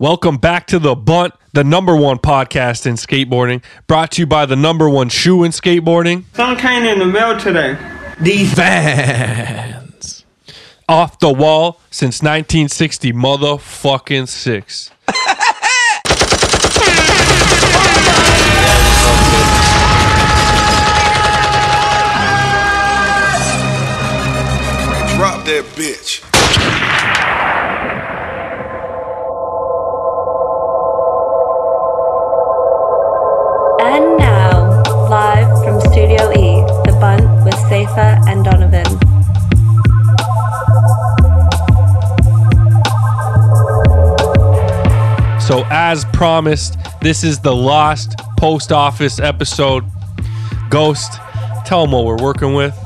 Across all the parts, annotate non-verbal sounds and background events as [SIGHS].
Welcome back to the Bunt, the number one podcast in skateboarding, brought to you by the number one shoe in skateboarding. Some came in the mail today. These Vans. Off the wall since 1960, motherfucking six. Drop that bitch. So, as promised, this is the Lost Post Office episode. Ghost, tell them what we're working with.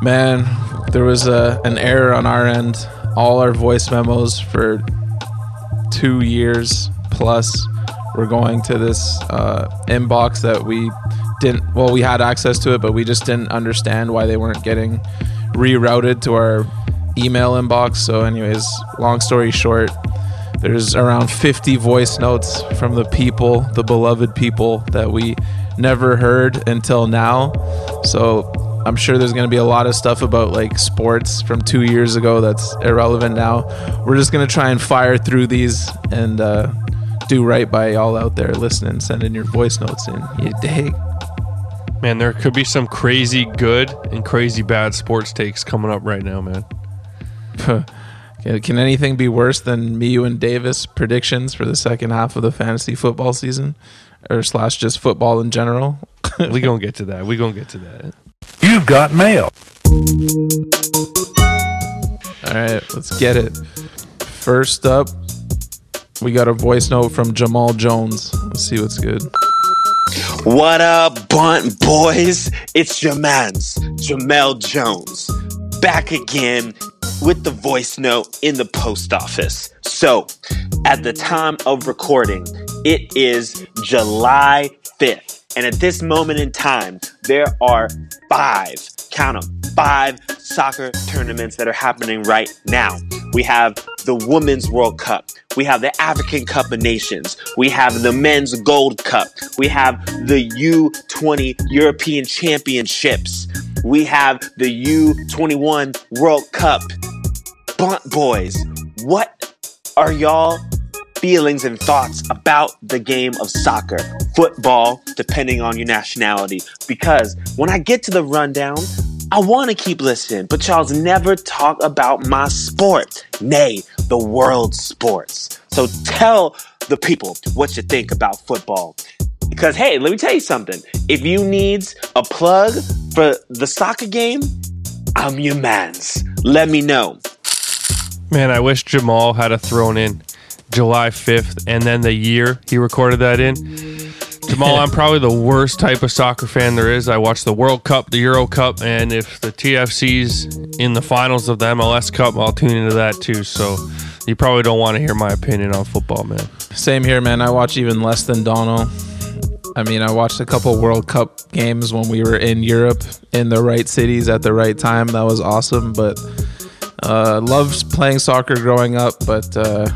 Man, there was a, an error on our end. All our voice memos for two years plus were going to this uh, inbox that we didn't, well, we had access to it, but we just didn't understand why they weren't getting rerouted to our email inbox. So, anyways, long story short, there's around 50 voice notes from the people, the beloved people that we never heard until now. So I'm sure there's going to be a lot of stuff about like sports from two years ago that's irrelevant now. We're just going to try and fire through these and uh, do right by y'all out there listening, sending your voice notes in. You dig? Man, there could be some crazy good and crazy bad sports takes coming up right now, man. [LAUGHS] Can- Can anything be worse than me, you, and Davis predictions for the second half of the fantasy football season, or slash just football in general? [LAUGHS] we gonna get to that. We gonna get to that. You've got mail. All right, let's get it. First up, we got a voice note from Jamal Jones. Let's see what's good. What up, Bunt Boys? It's your mans, Jamal Jones, back again with the voice note in the post office. So, at the time of recording, it is July 5th. And at this moment in time, there are five, count them, five soccer tournaments that are happening right now. We have the Women's World Cup. We have the African Cup of Nations. We have the Men's Gold Cup. We have the U20 European Championships. We have the U21 World Cup. Bunt Boys, what are y'all feelings and thoughts about the game of soccer, football, depending on your nationality? Because when I get to the rundown, I want to keep listening, but y'all's never talk about my sport, nay, the world sports. So tell the people what you think about football. Because hey, let me tell you something. If you needs a plug for the soccer game, I'm your man's. Let me know. Man, I wish Jamal had a thrown in July 5th and then the year he recorded that in. Jamal, I'm [LAUGHS] probably the worst type of soccer fan there is. I watch the World Cup, the Euro Cup, and if the TFC's in the finals of the MLS Cup, I'll tune into that too. So you probably don't want to hear my opinion on football, man. Same here, man. I watch even less than Dono. I mean, I watched a couple World Cup games when we were in Europe in the right cities at the right time. That was awesome. But uh, loved playing soccer growing up, but uh,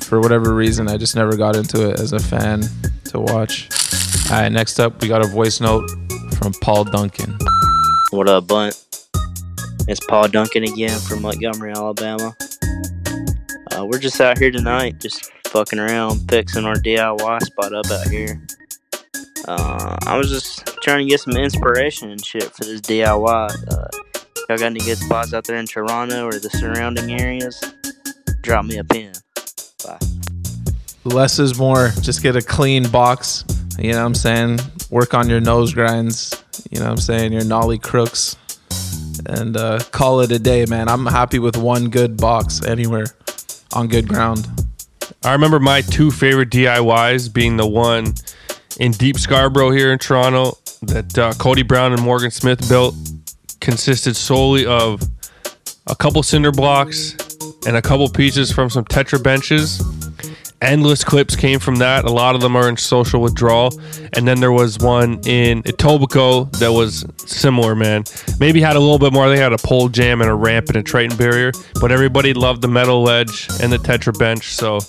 for whatever reason, I just never got into it as a fan to watch. All right, next up, we got a voice note from Paul Duncan. What up, Bunt? It's Paul Duncan again from Montgomery, Alabama. Uh, we're just out here tonight, just fucking around, fixing our DIY spot up out here. Uh, I was just trying to get some inspiration and shit for this DIY. Uh, y'all got any good spots out there in Toronto or the surrounding areas? Drop me a pin. Bye. Less is more. Just get a clean box. You know what I'm saying? Work on your nose grinds. You know what I'm saying? Your nollie crooks. And uh, call it a day, man. I'm happy with one good box anywhere on good ground. I remember my two favorite DIYs being the one in Deep Scarborough here in Toronto that uh, Cody Brown and Morgan Smith built consisted solely of a couple cinder blocks and a couple pieces from some Tetra benches. Endless clips came from that. A lot of them are in social withdrawal. And then there was one in Etobicoke that was similar, man. Maybe had a little bit more. They had a pole jam and a ramp and a Triton barrier, but everybody loved the metal ledge and the Tetra bench. So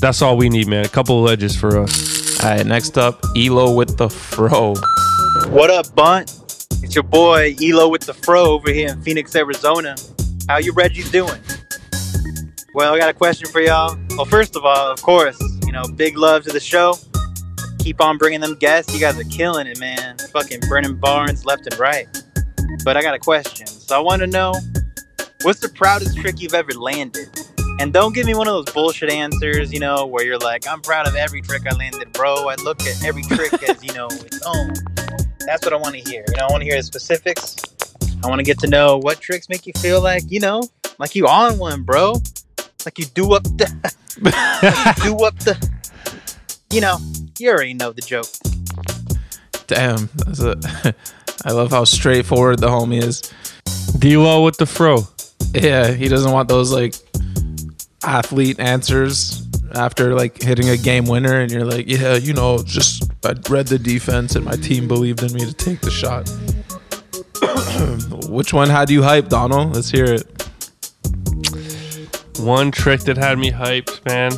That's all we need, man. A couple of ledges for us. All right, next up, Elo with the fro. What up, Bunt? It's your boy Elo with the Fro over here in Phoenix, Arizona. How you Reggie doing? Well, I got a question for y'all. Well, first of all, of course, you know, big love to the show. Keep on bringing them guests. You guys are killing it, man. Fucking Brennan Barnes left and right. But I got a question. So I want to know, what's the proudest trick you've ever landed? And don't give me one of those bullshit answers, you know, where you're like, I'm proud of every trick I landed, bro. I look at every trick as, you know, its own. That's what I want to hear. You know, I want to hear the specifics. I want to get to know what tricks make you feel like, you know, like you on one, bro. Like you do up the, like [LAUGHS] you do up the, you know, you already know the joke. Damn, that's a, [LAUGHS] I love how straightforward the homie is. D-Lo with the fro. Yeah, he doesn't want those like athlete answers after like hitting a game winner, and you're like, yeah, you know, just I read the defense and my team believed in me to take the shot. [COUGHS] Which one had you hyped, Donald? Let's hear it. One trick that had me hyped, man.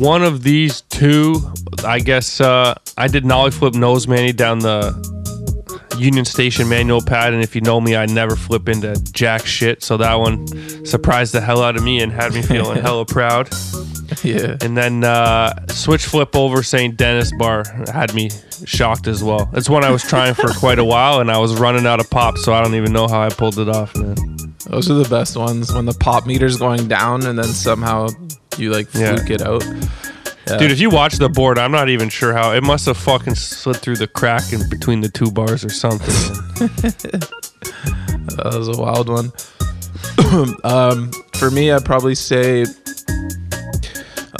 One of these two, I guess uh, I did nollie flip nose manny down the Union Station manual pad, and if you know me, I never flip into jack shit. So that one surprised the hell out of me and had me feeling [LAUGHS] hella proud. Yeah, And then uh, switch flip over St. Dennis bar had me shocked as well. It's one I was trying for quite a while, and I was running out of pop, so I don't even know how I pulled it off, man. those are the best ones when the pop meter's going down and then somehow you like Yeah. fluke it out. Yeah. Dude, if you watch the board, I'm not even sure how it must have fucking slid through the crack in between the two bars or something. [LAUGHS] That was a wild one. [COUGHS] um, for me, I'd probably say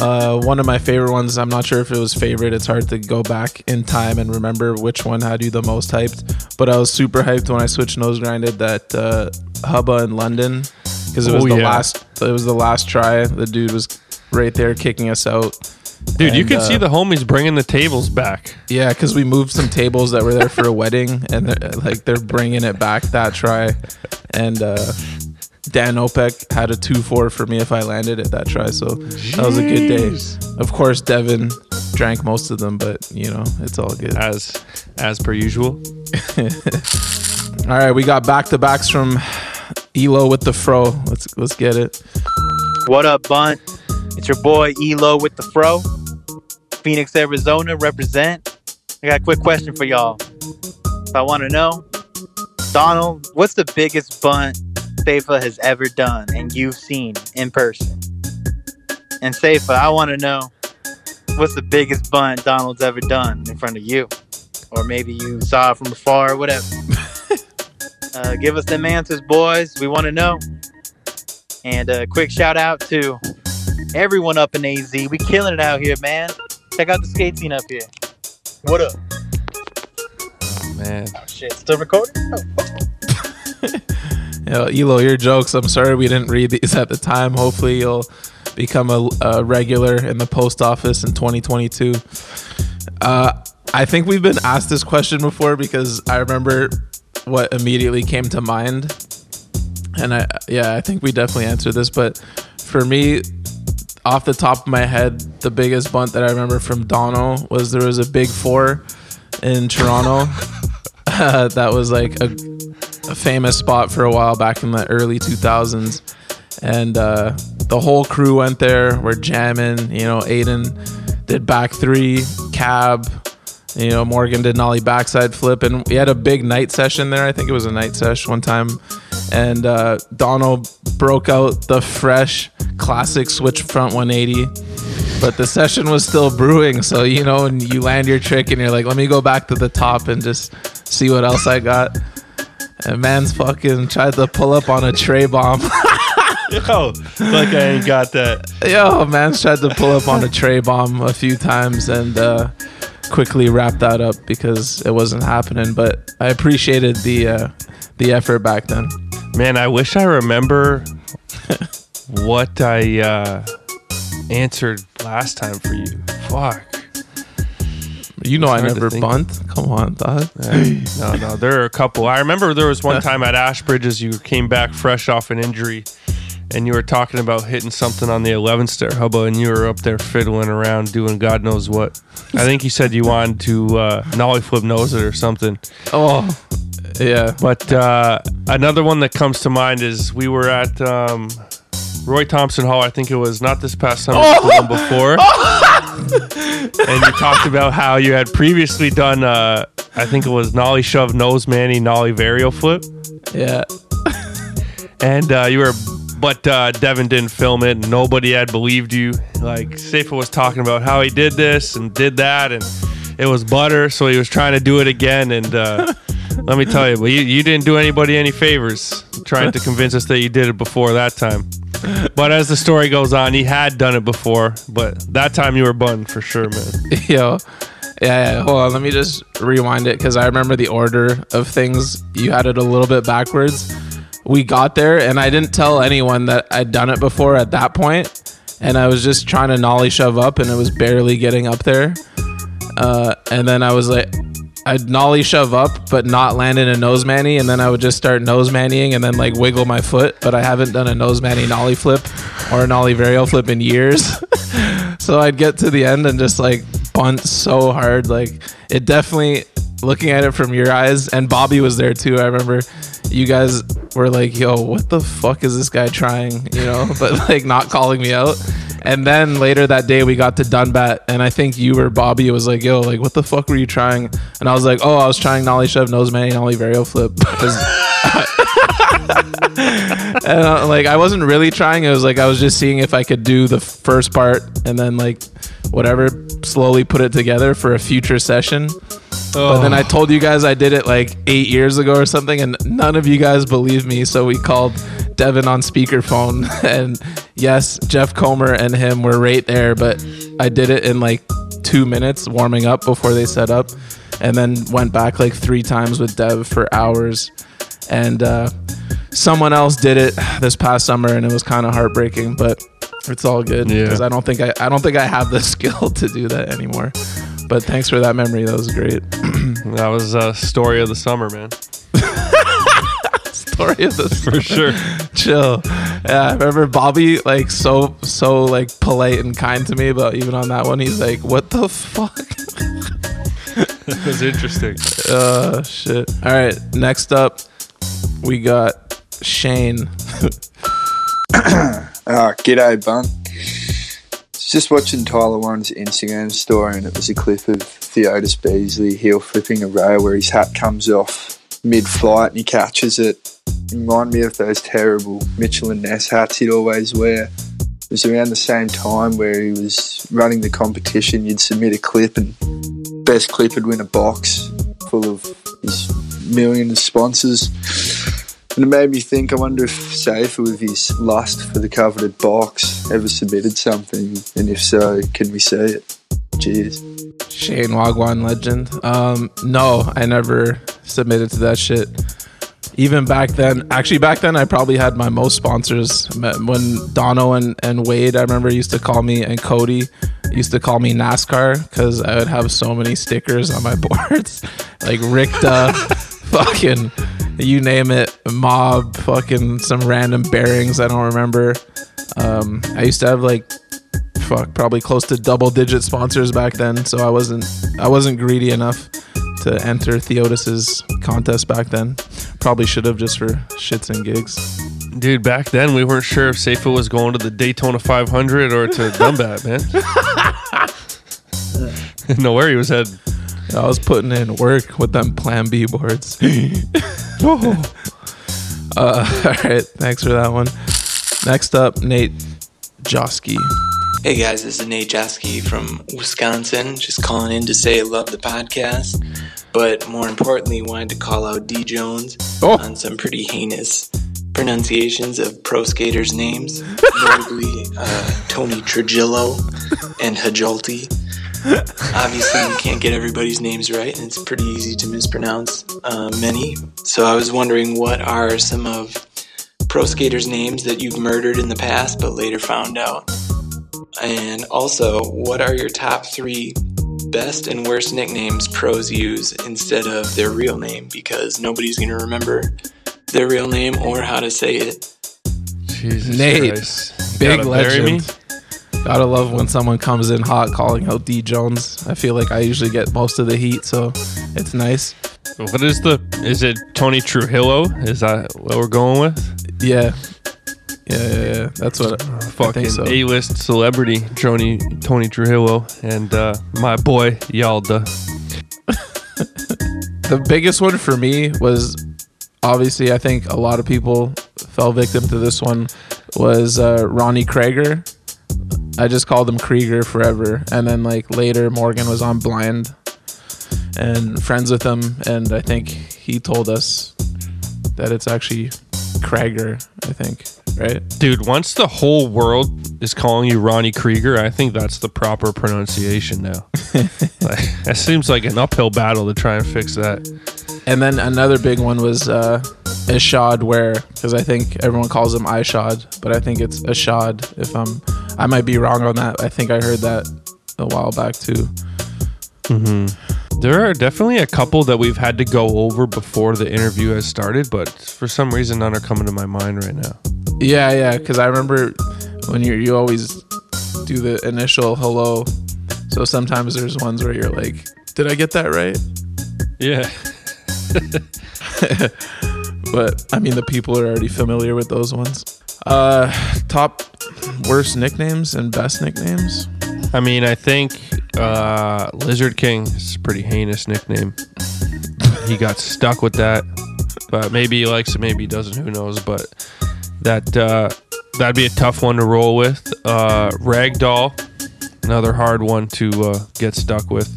uh, one of my favorite ones. I'm not sure if it was favorite. It's hard to go back in time and remember which one had you the most hyped. But I was super hyped when I switched nose grinded that uh, Hubba in London because it was Oh, the yeah. last. It was the last try. The dude was right there kicking us out. Dude, you can uh, see the homies bringing the tables back. Yeah, because we moved some tables that were there for a [LAUGHS] wedding, and they're, like they're bringing it back that try. And uh, Dan Opek had a two four for me if I landed at that try, so that was a good day. Of course, Devin drank most of them, but you know it's all good. as as per usual. [LAUGHS] All right, we got back to backs from Elo with the fro. Let's let's get it. What up, Bunt? It's your boy Elo with the Fro. Phoenix, Arizona, represent. I got a quick question for y'all. I want to know, Donald, what's the biggest bunt Safa has ever done and you've seen in person? And Safa, I want to know, what's the biggest bunt Donald's ever done in front of you? Or maybe you saw it from afar or whatever. [LAUGHS] uh, give us them answers, boys. We want to know. And a quick shout out to everyone up in AZ. We killing it out here, man. Check out the skate scene up here. What up? Man. Oh, shit, still recording? Oh, [LAUGHS] Yo, Elo, your jokes. I'm sorry we didn't read these at the time. Hopefully, you'll become a, a regular in the post office in 2022. Uh, I think we've been asked this question before because I remember what immediately came to mind, and I yeah, I think we definitely answered this. But for me, off the top of my head, the biggest bunt that I remember from Dono was there was a big four in Toronto. uh, [LAUGHS] [LAUGHS] that was like a a famous spot for a while back in the early 2000s and uh, the whole crew went there we're jamming you know aiden did back three cab you know morgan did an ollie backside flip. And we had a big night session there. I think it was a night sesh one time. And uh, donald broke out the fresh classic switch front 180 but the session was still brewing so you know and you land your trick and you're like let me go back to the top and just see what else i got and man's fucking tried to pull up on a tray bomb. [LAUGHS] Yo, like I ain't got that. Yo, man's tried to pull up on a tray bomb a few times and uh, quickly wrapped that up because it wasn't happening. But I appreciated the uh, the effort back then. Man, I wish I remember [LAUGHS] what I uh, answered last time for you. Fuck. You know I never bunt. Come on, dog. No, no, there are a couple. I remember there was one [LAUGHS] time at Ashbridges you came back fresh off an injury, and you were talking about hitting something on the 11 stair, Hubba, and you were up there fiddling around doing God knows what. I think you said you wanted to uh, nollie flip nose it or something. Oh, yeah. But uh, another one that comes to mind is we were at um, Roy Thomson Hall. I think it was not this past summer, but the one before. [LAUGHS] and you talked about how you had previously done, uh, I think it was nollie shove nose manny nollie vario flip, Yeah. and uh, you were. But uh, Devin didn't film it. and Nobody had believed you. Like Safa was talking about how he did this and did that, and it was butter. So he was trying to do it again. And uh, let me tell you, but you, you didn't do anybody any favors trying to convince us that you did it before that time. But as the story goes on, he had done it before, but that time you were bun for sure, man. [LAUGHS] Yo. Yeah, yeah, hold on. Let me just rewind it because I remember the order of things. You had it a little bit backwards. We got there, and I didn't tell anyone that I'd done it before at that point, and I was just trying to nollie shove up, and it was barely getting up there. Uh, and then I was like, I'd nollie shove up, but not land in a nose manny, and then I would just start nose mannying and then like wiggle my foot. But I haven't done a nose manny nollie flip or a nollie vario flip in years. [LAUGHS] so I'd get to the end and just like bunt so hard. Like it definitely looking at it from your eyes, and Bobby was there too. I remember you guys were like, "Yo, what the fuck is this guy trying?" You know, [LAUGHS] but like not calling me out. And then later that day, we got to Dunbat, and I think you or Bobby was like, "Yo, like, what the fuck were you trying?" And I was like, "Oh, I was trying nollie shove, nose manny, nollie vario flip." [LAUGHS] and uh, like, I wasn't really trying. It was like I was just seeing if I could do the first part, and then like whatever, slowly put it together for a future session. But then I told you guys I did it like eight years ago or something, and none of you guys believed me. So we called Devin on speakerphone, [LAUGHS] and yes, Jeff Comer and him were right there. But I did it in like two minutes warming up before they set up, and then went back like three times with Dev for hours. And uh, someone else did it this past summer, and it was kind of heartbreaking. But it's all good Yeah. because I don't think I I don't think I have the [LAUGHS] skill to do that anymore. But thanks for that memory. That was great. [CLEARS THROAT] That was a story of the summer, man. [LAUGHS] Story of the [LAUGHS] For sure. chill. Yeah, I remember Bobby like so so like polite and kind to me, but even on that one, he's like, "What the fuck?" [LAUGHS] It was interesting. [LAUGHS] Uh, shit. All right, next up, we got Shane. [COUGHS] Ah, g'day, bun. Just watching Tyler Warren's Instagram story, and it was a clip of Theodis Beasley heel flipping a rail where his hat comes off mid-flight and he catches it. Remind me of those terrible Mitchell and Ness hats he'd always wear. It was around the same time where he was running the competition. You'd submit a clip, and best clip would win a box full of his million of sponsors. And it made me think, I wonder if Safa, with his lust for the coveted box, ever submitted something, and if so, can we see it? Cheers. Shane Wagwan legend. Um, no, I never submitted to that shit. Even back then, actually back then, I probably had my most sponsors. When Dono and, and Wade, I remember used to call me, and Cody used to call me NASCAR because I would have so many stickers on my [LAUGHS] boards, like Ricta, [LAUGHS] fucking, you name it, Mob, fucking some random bearings I don't remember. Um, I used to have like fuck. Probably close to double digit sponsors back then so i wasn't i wasn't greedy enough to enter theodis's contest back then. Probably should have just for shits and gigs. Dude, back then we weren't sure if Safa was going to the Daytona 500 or to [LAUGHS] Dumbat, man. Didn't know where he was heading. i was putting in work with them plan b boards. [LAUGHS] Uh, [LAUGHS] all right thanks for that one. Next up nate josky Hey guys, this is Nate Jasky from Wisconsin. Just calling in to say I love the podcast, but more importantly, wanted to call out D Jones Oh. on some pretty heinous pronunciations of pro skaters' names, [LAUGHS] notably uh, Tony Trujillo and Hjalte. Obviously, you can't get everybody's names right, and it's pretty easy to mispronounce uh, many. So I was wondering what are some of pro skaters' names that you've murdered in the past but later found out? And also, what are your top three best and worst nicknames pros use instead of their real name? Because nobody's going to remember their real name or how to say it. Jesus Nate, Christ. big Gotta legend. Gotta love when someone comes in hot calling out D Jones. I feel like I usually get most of the heat, so it's nice. What is the? Is it Tony Trujillo? Is that what we're going with? Yeah. Yeah, yeah, yeah. That's what I Fucking so. A-list celebrity Tony Tony Trujillo and uh, my boy Yalda. [LAUGHS] The biggest one for me was obviously I think a lot of people fell victim to this one was uh, Ronnie Creager. I just called him Krieger forever, and then like later Morgan was on Blind and friends with him, and I think he told us that it's actually Creager. I think right. Dude, once the whole world is calling you Ronnie Krieger, I think that's the proper pronunciation now. [LAUGHS] like, that seems like an uphill battle to try and fix that. And then another big one was uh, Ishod Wair, because I think everyone calls him Ishod, but I think it's Ishod. If I'm, I might be wrong on that. I think I heard that a while back too. There are definitely a couple that we've had to go over before the interview has started, but for some reason none are coming to my mind right now. Yeah, yeah, because I remember when you you always do the initial hello. So sometimes there's ones where you're like, "Did I get that right?" Yeah. [LAUGHS] But I mean, the people are already familiar with those ones. Uh, top worst nicknames and best nicknames. I mean, I think uh, Lizard King is a pretty heinous nickname. he got stuck with that, but maybe he likes it, maybe he doesn't. Who knows? But that uh, that'd be a tough one to roll with. Uh, Ragdoll, another hard one to uh, get stuck with.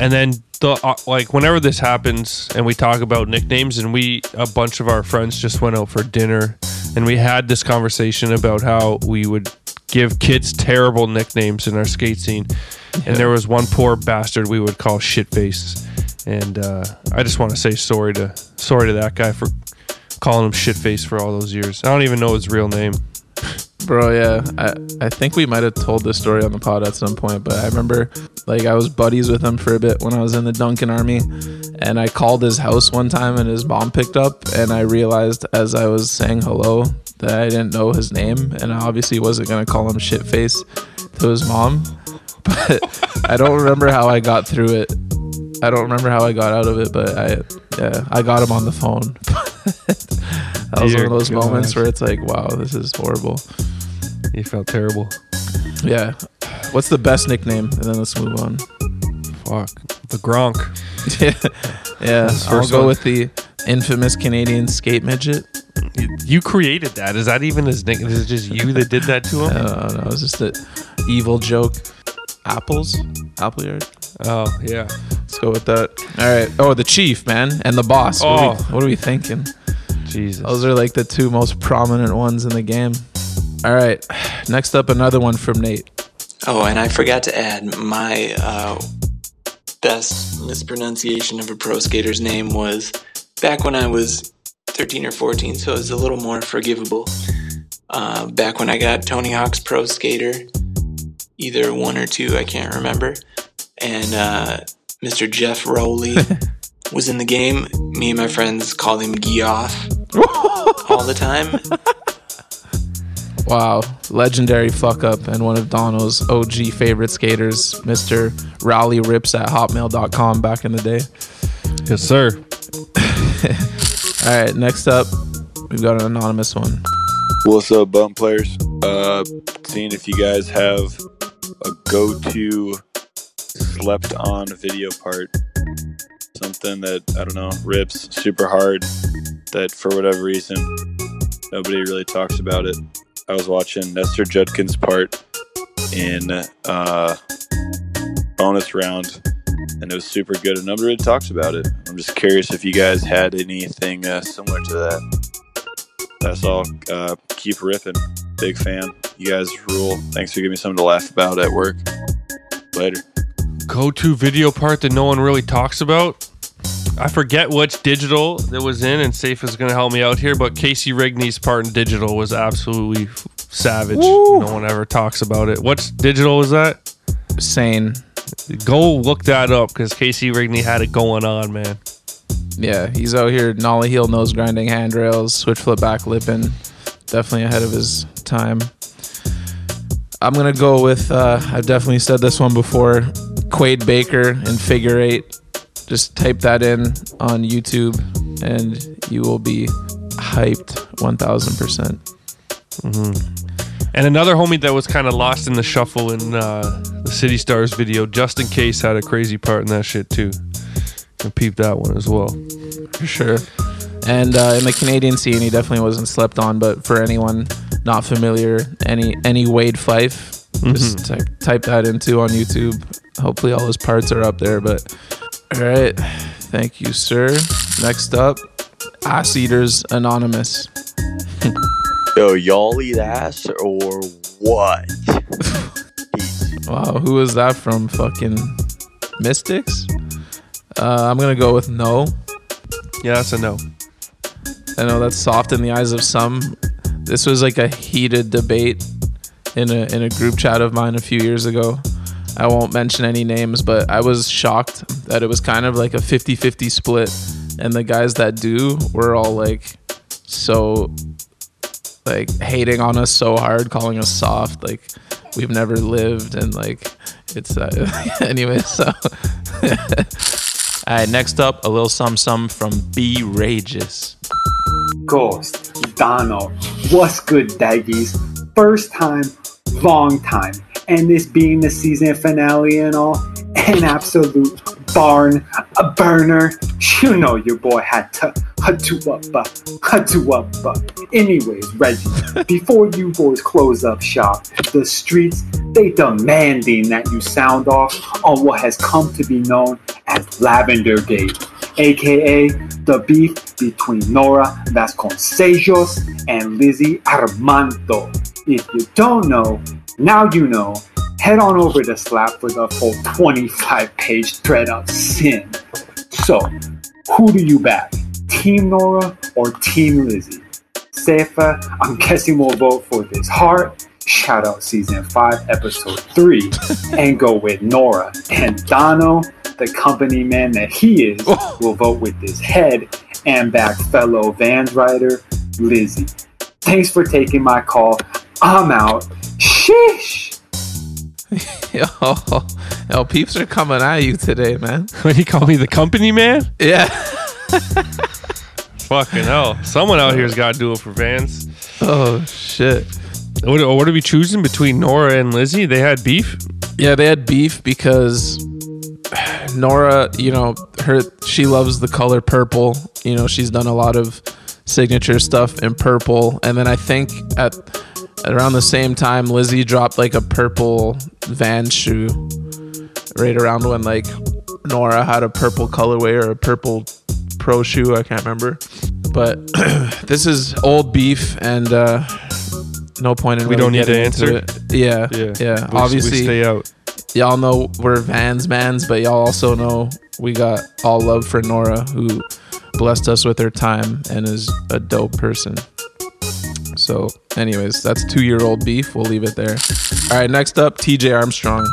And then the uh, like whenever this happens and we talk about nicknames and we a bunch of our friends just went out for dinner and we had this conversation about how we would give kids terrible nicknames in our skate scene and there was one poor bastard we would call shitface and uh, I just want to say sorry to sorry to that guy for calling him shitface for all those years. I don't even know his real name. Bro, yeah. I, I think we might have told this story on the pod at some point, but I remember like I was buddies with him for a bit when I was in the Duncan army and I called his house one time and his mom picked up and I realized as I was saying hello that I didn't know his name and I obviously wasn't gonna call him shitface to his mom. [LAUGHS] But I don't remember how I got through it. I don't remember how I got out of it, but I yeah, I got him on the phone. [LAUGHS] [LAUGHS] that was Dear one of those moments where it's like, wow, this is horrible. He felt terrible. Yeah. What's the best nickname? And then let's move on. Fuck. The Gronk. [LAUGHS] yeah. Yeah. I'll go one. with the infamous Canadian skate midget. You created that. Is that even his nickname? Is it just you that did that to him? I don't know. It was just an evil joke. Apples? Appleyard? Oh, yeah. Let's go with that. All right. Oh, the chief, man. And the boss. What, are, we, Oh. what are we thinking? Jesus. Those are like the two most prominent ones in the game. All right. Next up, another one from Nate. Oh, and I forgot to add my uh, best mispronunciation of a pro skater's name was back when I was 13 or 14, so it was a little more forgivable. Uh, back when I got Tony Hawk's Pro Skater, either one or two, I can't remember, and uh, Mr. Geoff Rowley [LAUGHS] was in the game. Me and my friends called him Geoff [LAUGHS] all the time. Wow, legendary fuck up and one of Donald's OG favorite skaters, Mr. Rowley Rips at hotmail.com back in the day. Yes, sir. [LAUGHS] All right, next up, we've got an anonymous one. What's up, bump players? Uh, seeing if you guys have a go-to slept-on video part, something that I don't know rips super hard, that for whatever reason nobody really talks about it. I was watching Nestor Judkins' part in uh, bonus round, and it was super good, and nobody really talks about it. I'm just curious if you guys had anything uh, similar to that. That's all. Uh, keep ripping. Big fan. You guys rule. Thanks for giving me something to laugh about at work. Later. Go to video part that no one really talks about. I forget which digital that was in, and Safa is going to help me out here, but Casey Rigney's part in digital was absolutely f- savage. No one ever talks about it. What digital was that? Sane. Go look that up because Casey Rigney had it going on, man. Yeah, he's out here nollie heel nose grinding handrails, switch flip back lipping, definitely ahead of his time. I'm gonna go with. Uh, I've definitely said this one before. Quade Baker in figure eight. Just type that in on YouTube, and you will be hyped 1,000 percent. And another homie that was kind of lost in the shuffle in uh, the City Stars video, Justin Case had a crazy part in that shit too. And peep that one as well. for sure. And uh, in the Canadian scene, he definitely wasn't slept on. But for anyone not familiar, any any Wade Fyfe, just type, type that into on YouTube. Hopefully, all his parts are up there. But all right, thank you, sir. Next up, Ass Eaters Anonymous. [LAUGHS] Yo, y'all eat ass or what? [LAUGHS] Wow, who is that from? Fucking Mystics. Uh, I'm gonna go with no. Yeah, that's a no. I know that's soft in the eyes of some. This was like a heated debate in a in a group chat of mine a few years ago. I won't mention any names, but I was shocked that it was kind of like a 50-50 split and the guys that do were all like so like hating on us so hard, calling us soft, like we've never lived and like it's uh, [LAUGHS] anyway, so All right, next up, a little sum sum from B Rages. Ghost, Dono, what's good, Daggies? First time, long time, and this being the season finale and all, an absolute barn, a burner. You know your boy had to, had to up, uh, to up. uh. Anyways, Reggie, [LAUGHS] before you boys close up shop, the streets they demanding that you sound off on what has come to be known as Lavender Gate, aka the beef between Nora Vasconcelos and Lizzie Armanto. If you don't know, now you know. Head on over to Slap for the full 25 page thread of sin. So, who do you back? Team Nora or Team Lizzie? Safa, I'm guessing we'll vote for this heart. Shout out season 5, episode 3, [LAUGHS] and go with Nora. And Dono, the company man that he is, oh. will vote with his head and back fellow Vans rider Lizzie. Thanks for taking my call. I'm out. Sheesh. [LAUGHS] Yo, yo, peeps are coming at you today, man. [LAUGHS] When you call me the company man? Yeah. [LAUGHS] Fucking hell. Someone out here's got to do it for Vans. Oh shit. What, what are we choosing between Nora and Lizzie? They had beef? Yeah, they had beef because [SIGHS] Nora, you know, her she loves the color purple. You know, she's done a lot of signature stuff in purple, and then I think at around the same time, Lizzie dropped like a purple Van shoe right around when like Nora had a purple colorway or a purple pro shoe. I can't remember, but [CLEARS THROAT] this is old beef and. uh no point in We really don't need to answer? it. Yeah, Yeah. yeah. We- we Obviously, stay out. Y'all know we're Vans mans, but y'all also know we got all love for Nora, who blessed us with her time and is a dope person. So, anyways, that's two year old beef. We'll leave it there. All right, next up, TJ Armstrong.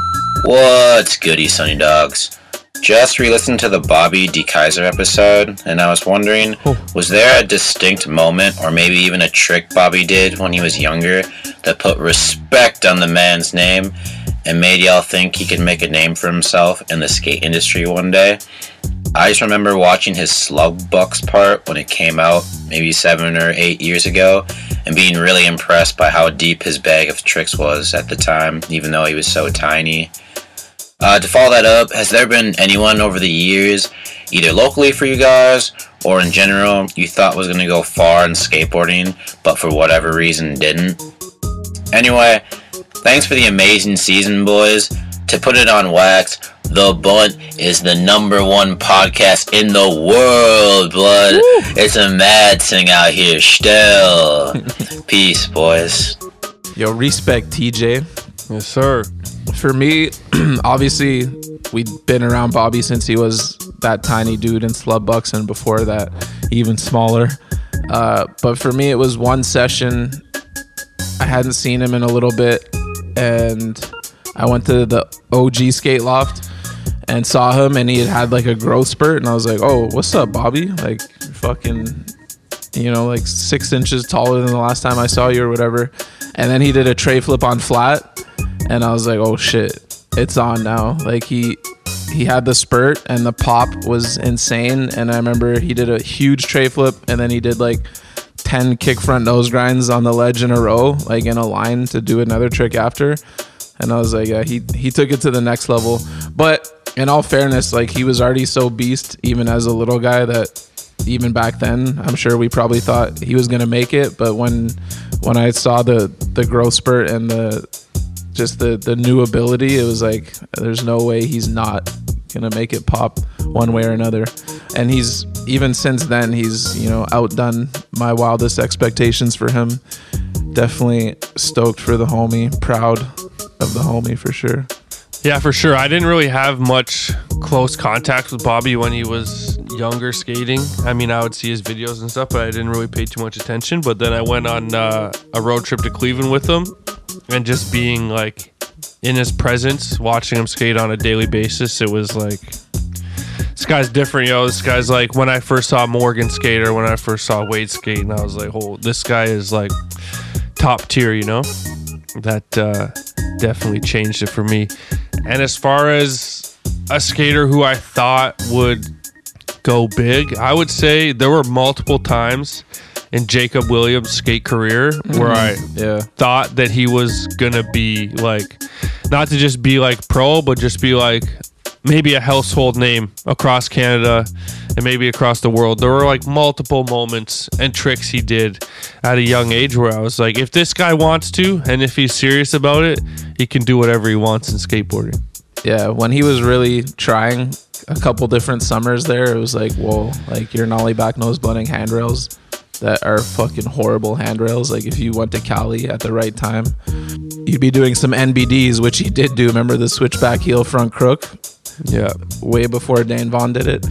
What's goody, Sunny Dogs? Just re listened to the Bobby De Keyzer episode, and I was wondering oh. was there a distinct moment, or maybe even a trick Bobby did when he was younger, that put respect on the man's name and made y'all think he could make a name for himself in the skate industry one day? I just remember watching his Slug Bucks part when it came out, maybe seven or eight years ago, and being really impressed by how deep his bag of tricks was at the time, even though he was so tiny. Uh, to follow that up, has there been anyone over the years, either locally for you guys or in general, you thought was going to go far in skateboarding, but for whatever reason didn't? Anyway, thanks for the amazing season, boys. To put it on wax, The Bunt is the number one podcast in the world, blood. It's a mad thing out here still. [LAUGHS] Peace, boys. Yo, respect, TJ. Yes, sir. For me, [CLEARS THROAT] obviously, we'd been around Bobby since he was that tiny dude in Slub Bucks, and before that, even smaller. Uh, but for me, it was one session. I hadn't seen him in a little bit, and I went to the OG skate loft and saw him, and he had had like a growth spurt, and I was like, "Oh, what's up, Bobby? Like, fucking, you know, like six inches taller than the last time I saw you or whatever. And then he did a tray flip on flat, and I was like, oh shit, it's on now. Like he he had the spurt and the pop was insane. And I remember he did a huge tray flip, and then he did like 10 kick front nose grinds on the ledge in a row, like in a line to do another trick after. And I was like, yeah, he, he took it to the next level. But in all fairness, like he was already so beast, even as a little guy, that even back then, I'm sure we probably thought he was gonna make it. But when when I saw the the growth spurt and the just the the new ability, it was like there's no way he's not gonna make it pop one way or another. And he's even since then he's you know outdone my wildest expectations for him. Definitely stoked for the homie, proud of the homie for sure. Yeah, for sure. I didn't really have much close contact with Bobby when he was younger skating. I mean, I would see his videos and stuff, but I didn't really pay too much attention. But then I went on uh, a road trip to Cleveland with him, and just being like in his presence, watching him skate on a daily basis, it was like this guy's different, yo. This guy's like when I first saw Morgan skate or when I first saw Wade skate, and I was like, oh, this guy is like top tier, you know? That uh, definitely changed it for me. And as far as a skater who I thought would go big, I would say there were multiple times in Jacob Williams' skate career where I yeah. thought that he was gonna be like not to just be like pro, but just be like maybe a household name across Canada and maybe across the world. There were like multiple moments and tricks he did at a young age where I was like, if this guy wants to and if he's serious about it, he can do whatever he wants in skateboarding. Yeah, when he was really trying a couple different summers there, it was like, whoa, like your nollie back nose blending handrails that are fucking horrible handrails. Like if you went to Cali at the right time, you'd be doing some NBDs, which he did do. Remember the switchback heel front crook? Yeah, way before Dane Vaughn did it.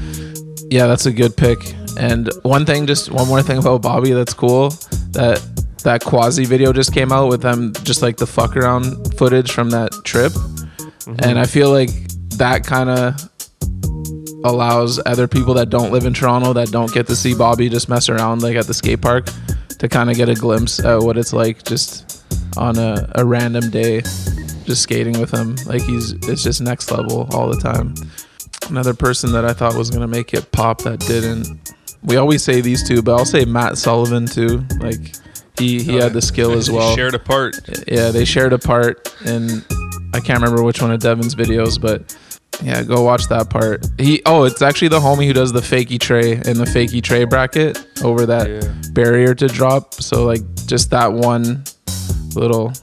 Yeah, that's a good pick. And one thing, just one more thing about Bobby that's cool that that quasi video just came out with them just like the fuck around footage from that trip. Mm-hmm. And I feel like that kind of allows other people that don't live in Toronto that don't get to see Bobby just mess around like at the skate park to kind of get a glimpse at what it's like just on a, a random day just skating with him like he's it's just next level all the time another person that i thought was gonna make it pop that didn't we always say these two but i'll say matt sullivan too like he he had the skill as well Shared a part. yeah, they shared a part, and I can't remember which one of Devin's videos, but yeah, go watch that part. He oh, it's actually the homie who does the fakey tray and the fakey tray bracket over that barrier to drop. So like just that one little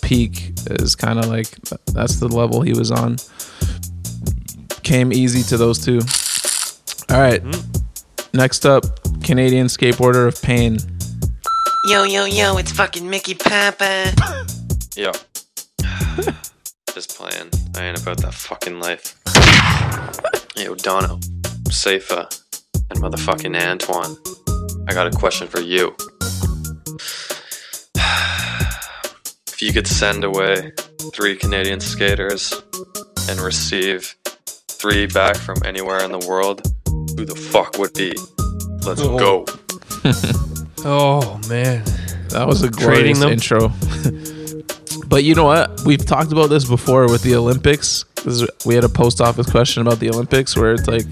peak is kind of like that's the level he was on. Came easy to those two. All right. Mm-hmm. Next up, Canadian skateboarder of pain. Yo, yo, yo, it's fucking Micky Papa. [LAUGHS] Yo. Just playing. I ain't about that fucking life. [LAUGHS] Yo, Dono, Safa, and motherfucking Antoine. I got a question for you. [SIGHS] If you could send away three Canadian skaters and receive three back from anywhere in the world, who the fuck would be? Let's Oh. go. [LAUGHS] Oh man, that was a Trading glorious intro. [LAUGHS] but you know what? We've talked about this before with the Olympics. We had a post office question about the Olympics where it's like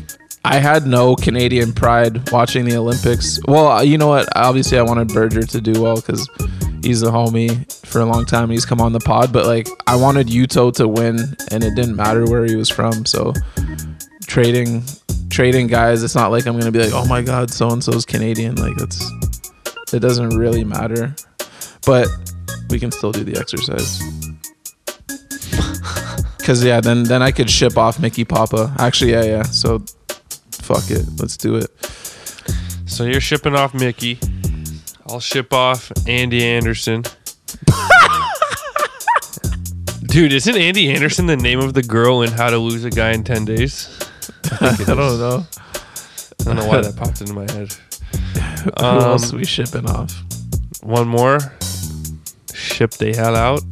I had no Canadian pride watching the Olympics. Well, uh, you know what? Obviously, I wanted Berger to do well because he's a homie for a long time. He's come on the pod, but like I wanted Yuto to win, and it didn't matter where he was from. So trading trading guys, it's not like I'm gonna be like, oh my god, so and so's Canadian. Like it's it doesn't really matter, but we can still do the exercise. [LAUGHS] Cause yeah, then then I could ship off Micky Papa. Actually, yeah, yeah. So fuck it, let's do it. So you're shipping off Micky. I'll ship off Andy Anderson. [LAUGHS] Dude, isn't Andy Anderson the name of the girl in How to Lose a Guy in 10 Days? [LAUGHS] [LAUGHS] I don't know. I don't know why that popped into my head. Who else um, we shipping off? One more. Ship the hell out.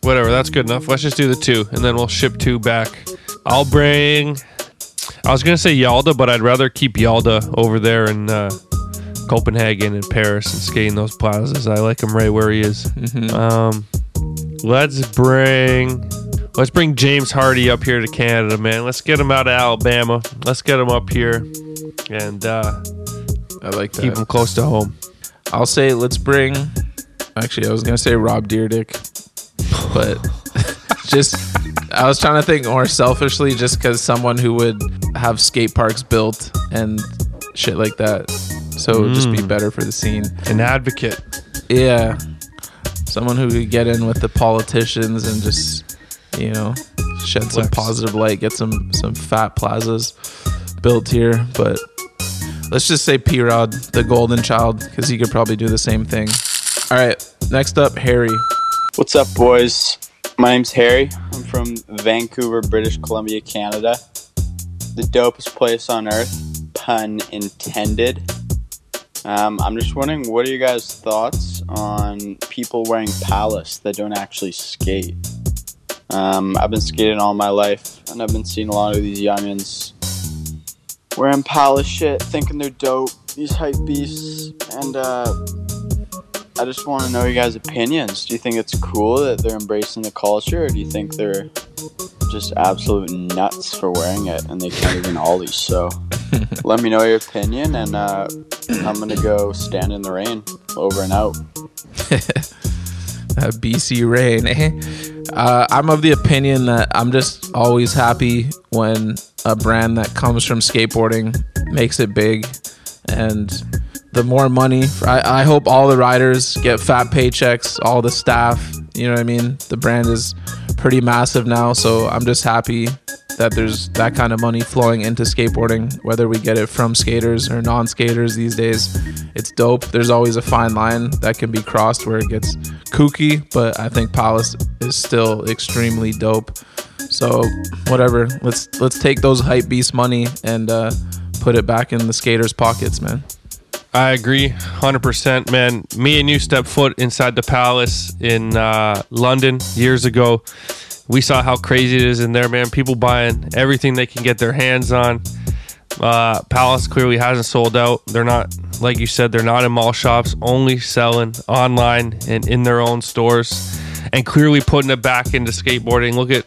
Whatever, that's good enough. Let's just do the two, and then we'll ship two back. I'll bring. I was gonna say Yalda, but I'd rather keep Yalda over there in uh, Copenhagen and Paris and skating those plazas. I like him right where he is. Um, let's bring let's bring James Hardy up here to Canada, man. Let's get him out of Alabama. Let's get him up here, and uh, I like that. keep him close to home. I'll say let's bring. Actually, I was gonna say Rob Dyrdek, but [LAUGHS] just I was trying to think more selfishly, just because someone who would have skate parks built and shit like that, so it would just be Mm. better for the scene. An advocate. Yeah, someone who could get in with the politicians and just you know shed some Flex. positive light, get some some fat plazas built here, but. Let's just say P Rod, the golden child, because he could probably do the same thing. All right, next up, Harry. What's up, boys? My name's Harry. I'm from Vancouver, British Columbia, Canada. The dopest place on earth, pun intended. Um, I'm just wondering, what are you guys' thoughts on people wearing Palace that don't actually skate? Um, I've been skating all my life, and I've been seeing a lot of these youngins wearing Palace shit, thinking they're dope, these hype beasts, and uh, I just want to know your guys' opinions. Do you think it's cool that they're embracing the culture, or do you think they're just absolute nuts for wearing it and they can't even ollie? So [LAUGHS] let me know your opinion, and uh, I'm gonna go stand in the rain. Over and out. [LAUGHS] BC Rain. eh? Uh, I'm of the opinion that I'm just always happy when a brand that comes from skateboarding makes it big. And the more money, I, I hope all the riders get fat paychecks, all the staff. You know what I mean? The brand is pretty massive now. So I'm just happy that there's that kind of money flowing into skateboarding, whether we get it from skaters or non skaters these days. It's dope. There's always a fine line that can be crossed where it gets kooky, but I think Palace is still extremely dope. So whatever, let's let's take those hype beast money and uh, put it back in the skaters' pockets, man. I agree, hundred percent, man. Me and you stepped foot inside the palace in uh, London years ago. We saw how crazy it is in there, man. People buying everything they can get their hands on. Uh, Palace clearly hasn't sold out. They're not, like you said, they're not in mall shops. Only selling online and in their own stores, and clearly putting it back into skateboarding. Look at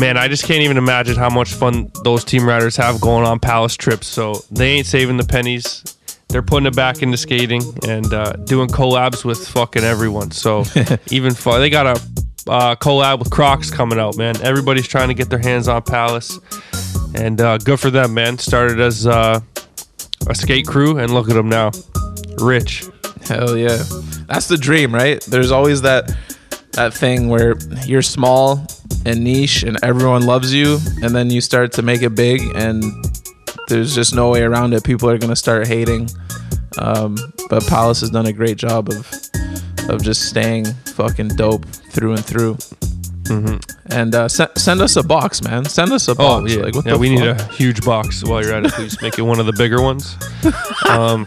man, I just can't even imagine how much fun those team riders have going on Palace trips. So they ain't saving the pennies. They're putting it back into skating and uh, doing collabs with fucking everyone. So [LAUGHS] even fun, they got a uh, collab with Crocs coming out, man. Everybody's trying to get their hands on Palace, and uh, good for them, man. Started as uh, a skate crew, and look at them now, rich. Hell yeah. That's the dream, right? There's always that that thing where you're small and niche and everyone loves you and then you start to make it big and there's just no way around it. People are going to start hating. Um, but Palace has done a great job of of just staying fucking dope through and through. Mm-hmm. And uh, se- send us a box, man. Send us a box. Oh box. yeah, Like what yeah. we need a huge box while you're at it. Please make it one of the bigger ones. [LAUGHS] Um,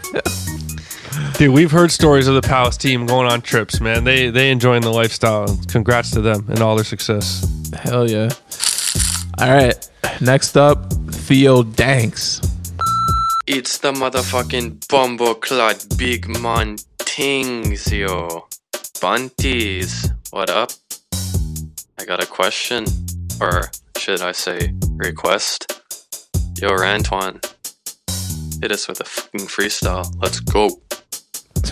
dude, we've heard stories of the Palace team going on trips. Man, they they enjoying the lifestyle. Congrats to them and all their success. Hell yeah. All right. Next up, Theo Danks. It's the motherfucking Bumbo Clot Big Man Tings, yo. Bunties, what up? I got a question, or should I say request? Yo, Antoine, hit us with a fucking freestyle. Let's go. [LAUGHS]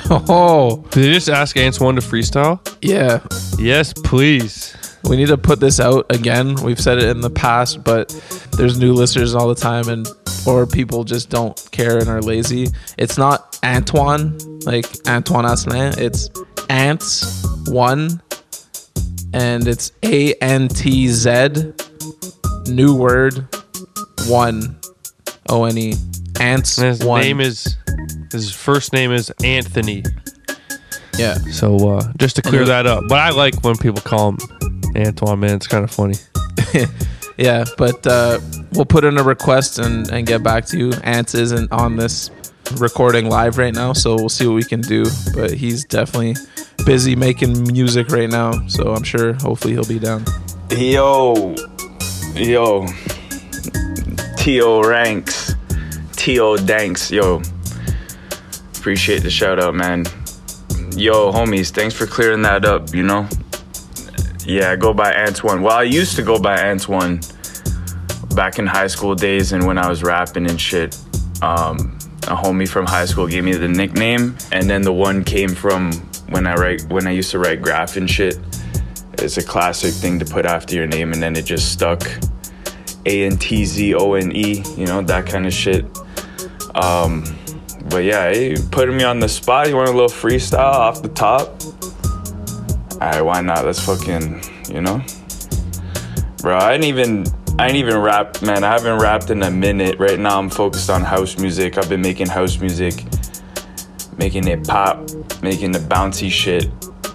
Oh, did they just ask Antoine to freestyle? Yeah. Yes, please. We need to put this out again. We've said it in the past, but there's new listeners all the time, and or people just don't care and are lazy. It's not Antoine, like Antoine Asselin. It's Ants One, and it's A N T Z. New word one, O N E. Ants His One. name is his first name is Anthony. Yeah. So uh, just to clear And- that up, but I like when people call him Antoine. Man, it's kind of funny. [LAUGHS] yeah, but uh, we'll put in a request and, and get back to you. Ants isn't on this recording live right now, so we'll see what we can do. But he's definitely busy making music right now, so I'm sure hopefully he'll be down. Yo, yo, T.O. Ranks, T.O. Danks, yo. Appreciate the shout out, man. Yo, homies, thanks for clearing that up, you know? Yeah, I go by Antoine. Well, I used to go by Antoine back in high school days and when I was rapping and shit. Um, a homie from high school gave me the nickname, and then the one came from when I write when I used to write graph and shit. It's a classic thing to put after your name, and then it just stuck. A N T Z O N E, you know that kind of shit. Um, but yeah, putting me on the spot. You want a little freestyle off the top? Alright, why not? Let's fucking, you know, bro. I didn't even I ain't even rap, man. I haven't rapped in a minute. Right now, I'm focused on house music. I've been making house music, making it pop, making the bouncy shit.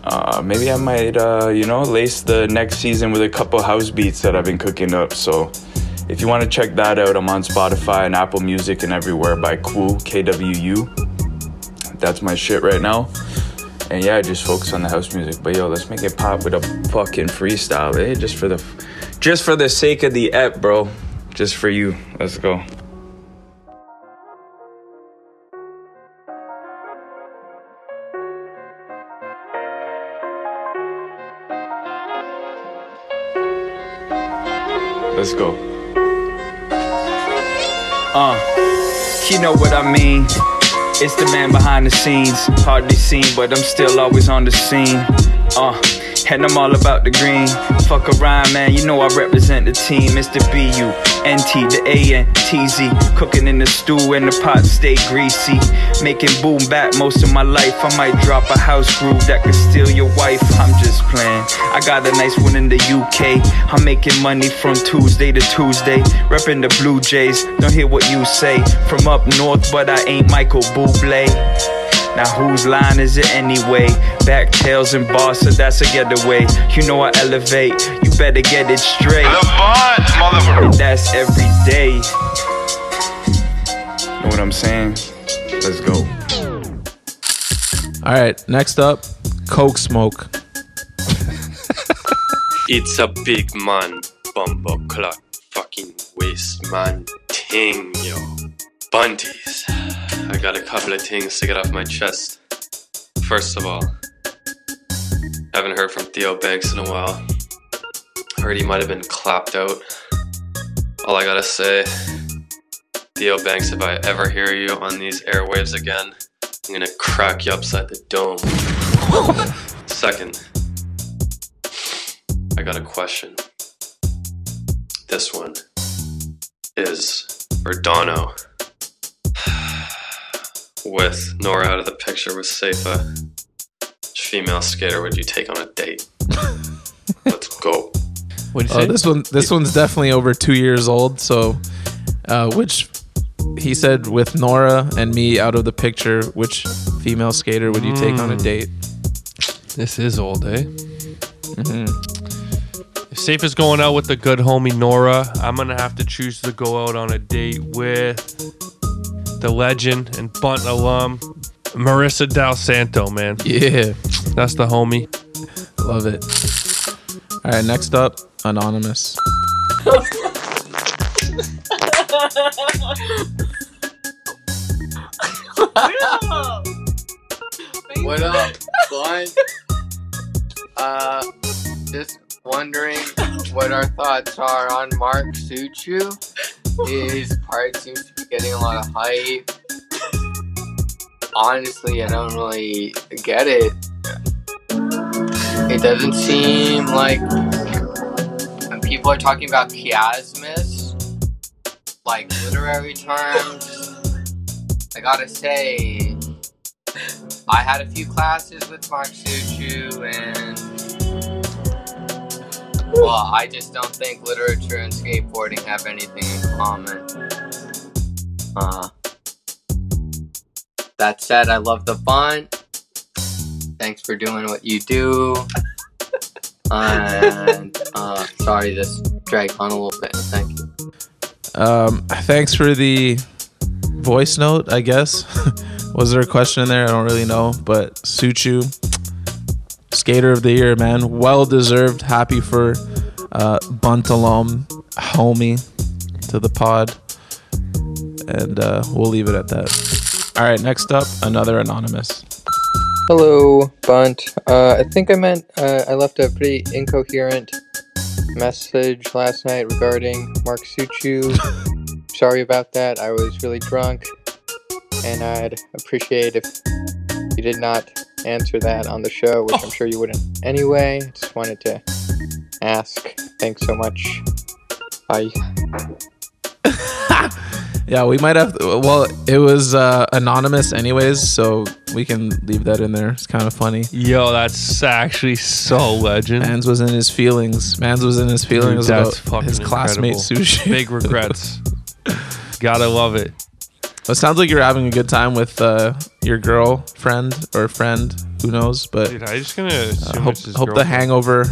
Uh, maybe I might, uh, you know, lace the next season with a couple house beats that I've been cooking up. So, if you want to check that out, I'm on Spotify and Apple Music and everywhere by Kwuu, K W U. That's my shit right now. And yeah, just focus on the house music. But yo, let's make it pop with a fucking freestyle, eh? Just for the, just for the sake of the ep, bro. Just for you. Let's go. Let's go. Uh, you know what I mean. It's the man behind the scenes, hardly seen, but I'm still always on the scene. Uh, and I'm all about the green. Fuck a rhyme, man. You know I represent the team. It's the the ANTZ. Cooking in the stew and the pot stay greasy. Making boom back most of my life. I might drop a house groove that could steal your wife. I'm just playing. I got a nice one in the UK. I'm making money from Tuesday to Tuesday. Repping the Blue Jays. Don't hear what you say. From up north, but I ain't Michael Bublé. Now whose line is it anyway? Back tails and bars, so that's a getaway. You know I elevate, you better get it straight. The bond, motherfucker. And that's every day. Know what I'm saying? Let's go. All right, next up, Coke Smoke. [LAUGHS] It's a big man, bumbo clock, fucking waste man ting, yo. Bunties. I got a couple of things to get off my chest. First of all, haven't heard from Theo Banks in a while. Heard he might have been clapped out. All I gotta say, Theo Banks, if I ever hear you on these airwaves again, I'm gonna crack you upside the dome. Second, I got a question. This one is for Dono. With Nora out of the picture with Safa, which female skater would you take on a date? [LAUGHS] Let's go. What Oh, this one, this one's definitely over two years old. So, uh, which he said with Nora and me out of the picture, which female skater would you take on a Mm. date? This is old, eh? Mm-hmm. If Safa is going out with the good homie Nora, I'm gonna have to choose to go out on a date with the legend and Bunt alum Marisa Dal Santo, man. Yeah, that's the homie. Love it. All right, next up, anonymous. [LAUGHS] What up, bud? Uh, just wondering what our thoughts are on Mark Suciu. His part seems to be getting a lot of hype. Honestly, I don't really get it. It doesn't seem like people are talking about chiasmus, like literary terms, I gotta say, I had a few classes with Mark Suciu, and well, I just don't think literature and skateboarding have anything in common. Uh, that said, I love the bunt. Thanks for doing what you do. [LAUGHS] And uh, sorry this dragged on a little bit. Thank you. Um, thanks for the voice note. I guess [LAUGHS] was there a question in there? I don't really know, but Suciu, skater of the year, man, well deserved. Happy for uh, Buntalom, homie, to the pod, and uh, we'll leave it at that. All right, next up, another anonymous. Hello, Bunt. Uh, I think I meant uh, I left a pretty incoherent message last night regarding Mark Suciu. [LAUGHS] Sorry about that. I was really drunk, and I'd appreciate if you did not answer that on the show, which I'm sure you wouldn't anyway. Just wanted to ask. Thanks so much. Bye. [LAUGHS] Yeah, we might have. well, it was uh, anonymous, anyways, so we can leave that in there. It's kind of funny. Yo, that's actually so legend. Mans was in his feelings. Mans was in his feelings Dude, about fucking his classmate sushi. Big regrets. [LAUGHS] Gotta love it. It sounds like you're having a good time with uh, your girlfriend or friend. Who knows? But Dude, I just gonna uh, hope, it's his hope the girlfriend. hangover.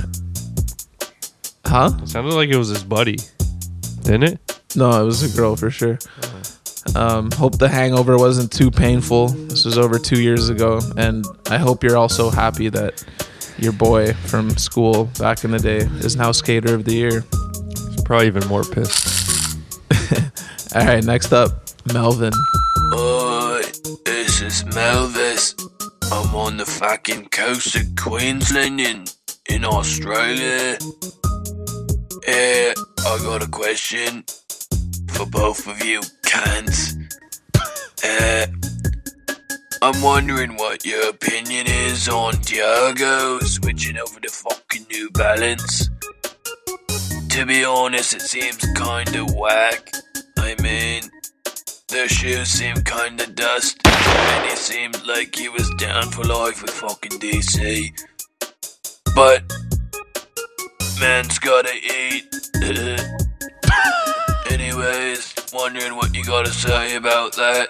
Huh? It sounded like it was his buddy. Didn't it? No, it was a girl for sure. Um, hope the hangover wasn't too painful. This was over two years ago, and I hope you're also happy that your boy from school back in the day is now skater of the year. He's probably even more pissed. [LAUGHS] All right, next up, Melvin. Oi, this is Melvis. I'm on the fucking coast of Queensland in, in Australia. I got a question for both of you cunts. I'm wondering what your opinion is on Tiago switching over to fucking New Balance. To be honest, it seems kinda whack. I mean, the shoes seem kinda dust, and he seemed like he was down for life with fucking DC. But, man's gotta eat. [LAUGHS] Anyways, wondering what you gotta say about that.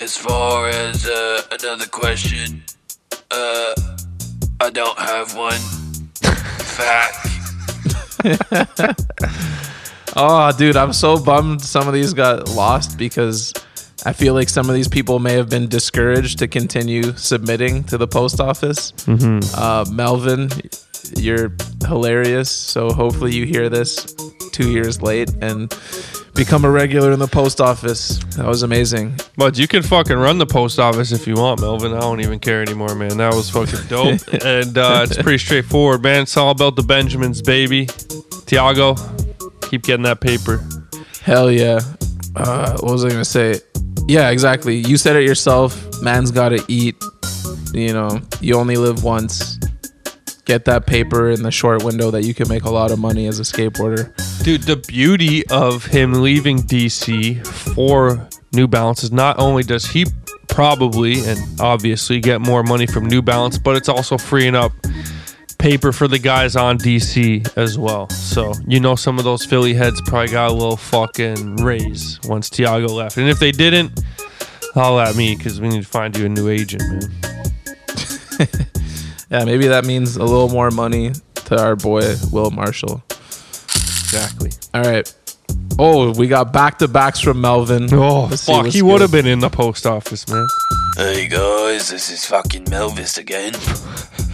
As far as uh, another question, uh, I don't have one. Fact. [LAUGHS] Oh, dude, I'm so bummed some of these got lost because I feel like some of these people may have been discouraged to continue submitting to the post office. Mhm. Uh, Melvin, you're hilarious. So hopefully you hear this two years late and become a regular in the post office. That was amazing. But you can fucking run the post office if you want, Melvin. I don't even care anymore, man. That was fucking dope. [LAUGHS] and uh, it's pretty straightforward, man. It's all about the Benjamins, baby. Tiago, keep getting that paper. Hell yeah. Uh, what was I gonna say? Yeah, exactly. You said it yourself. Man's gotta eat. You know, you only live once. Get that paper in the short window that you can make a lot of money as a skateboarder. Dude, the beauty of him leaving DC for New Balance is not only does he probably and obviously get more money from New Balance, but it's also freeing up paper for the guys on DC as well. So, you know, some of those Philly heads probably got a little fucking raise once Tiago left. And if they didn't, holla at me because we need to find you a new agent, man. [LAUGHS] Yeah, maybe that means a little more money to our boy Will Marshall. Exactly. All right. Oh, we got back to backs from Melvin. Oh, Let's fuck. He would have been in the post office, man. Hey guys, this is fucking Melvis again. [LAUGHS]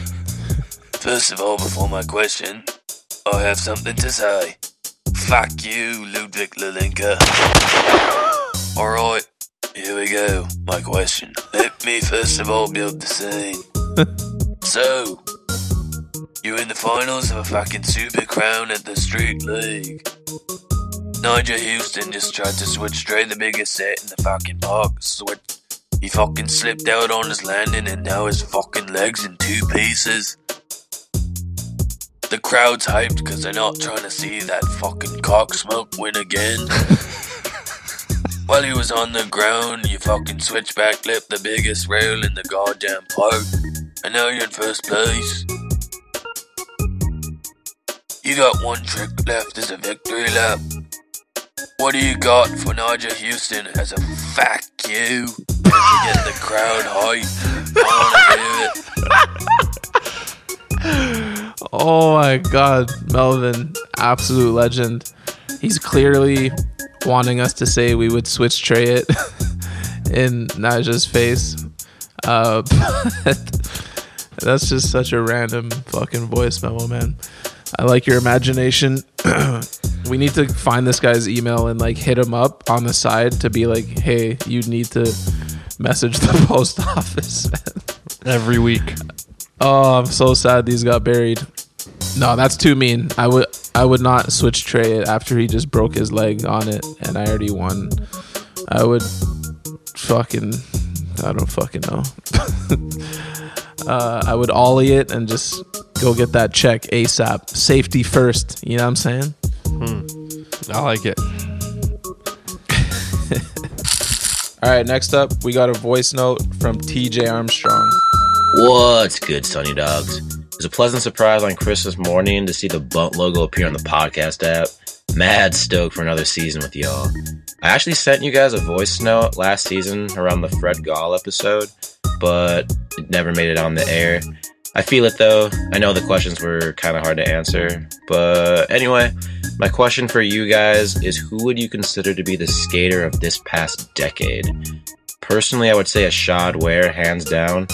First of all, before my question, I have something to say. Fuck you, Ludwig Lalinka. Alright, here we go. My question. Let me first of all build the scene. [LAUGHS] so, you're in the finals of a fucking Super Crown at the Street League. Nyjah Huston just tried to switch straight the biggest set in the fucking park. Switch. He fucking slipped out on his landing and now his fucking legs in two pieces. The crowd's hyped because they're not trying to see that fucking cock smoke win again. [LAUGHS] While he was on the ground, you fucking switchback lip the biggest rail in the goddamn park. And now you're in first place. You got one trick left as a victory lap. What do you got for Nyjah Huston as a fuck you? To get the crowd hyped. I wanna hear it. [LAUGHS] Oh my god, Melvin, absolute legend. He's clearly wanting us to say we would switch tray it [LAUGHS] in Nyjah's face. Uh, [LAUGHS] but that's just such a random fucking voice memo, man. I like your imagination. [CLEARS THROAT] we need to find this guy's email and like hit him up on the side to be like, hey, you need to message the [LAUGHS] post office. Every week. Oh, I'm so sad these got buried. No, that's too mean. I would I would not switch tray it after he just broke his leg on it and I already won. I would fucking I don't fucking know. [LAUGHS] uh, I would ollie it and just go get that check ASAP. Safety first. You know what I'm saying? Hmm. I like it. [LAUGHS] All right, next up, we got a voice note from TJ Armstrong. What's good, Sunny Dogs? Was a pleasant surprise on Christmas morning to see the Bunt logo appear on the podcast app. Mad stoked for another season with y'all. I actually sent you guys a voice note last season around the Fred Gall episode, but it never made it on the air. I feel it though. I know the questions were kind of hard to answer. But anyway, my question for you guys is who would you consider to be the skater of this past decade? Personally, I would say Ishod Wair, hands down.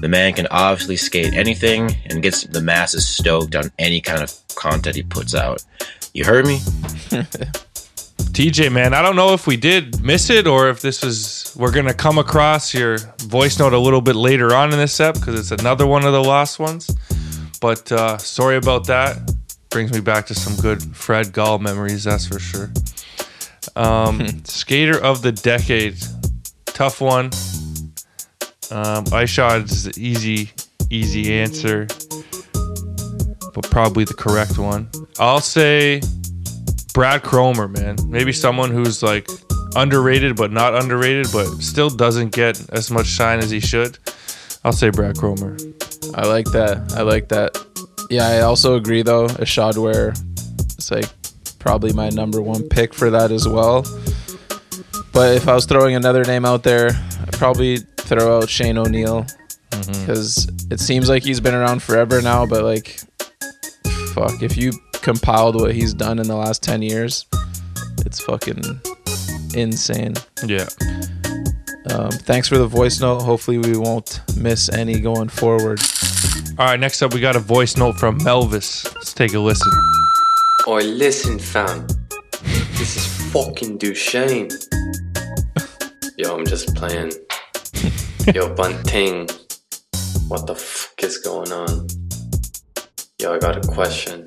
The man can obviously skate anything and gets the masses stoked on any kind of content he puts out. You heard me? [LAUGHS] TJ, man, I don't know if we did miss it or if this is we're gonna come across your voice note a little bit later on in this ep because it's another one of the lost ones. But uh, sorry about that. Brings me back to some good Fred Gall memories, that's for sure. Um, [LAUGHS] skater of the decade, tough one. Um, Ishod is the easy, easy answer, but probably the correct one. I'll say Brad Cromer, man. Maybe someone who's like underrated but not underrated, but still doesn't get as much shine as he should. I'll say Brad Cromer. I like that. I like that. Yeah, I also agree though. Ishod Wair is like probably my number one pick for that as well. But if I was throwing another name out there, I'd probably throw out Shane O'Neill because it seems like he's been around forever now. But like, fuck, if you compiled what he's done in the last ten years, it's fucking insane. Yeah. Um, thanks for the voice note. Hopefully, we won't miss any going forward. All right, next up, we got a voice note from Melvis. Let's take a listen. Oi, listen, fam. This is fucking Duchesne. Yo, I'm just playing. Yo, Bunting. What the fuck is going on? Yo, I got a question. [CLEARS THROAT]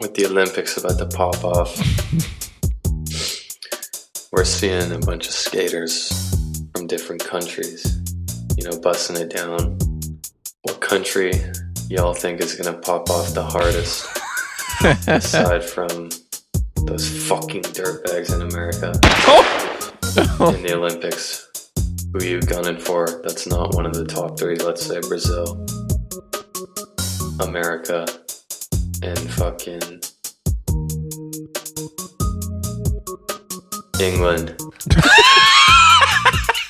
With the Olympics about to pop off, we're seeing a bunch of skaters from different countries, you know, busting it down. What country y'all think is gonna pop off the hardest? [LAUGHS] aside from those fucking dirtbags in America oh! [LAUGHS] in the Olympics. Who you gunning for? That's not one of the top three. Let's say Brazil, America, and fucking England. [LAUGHS]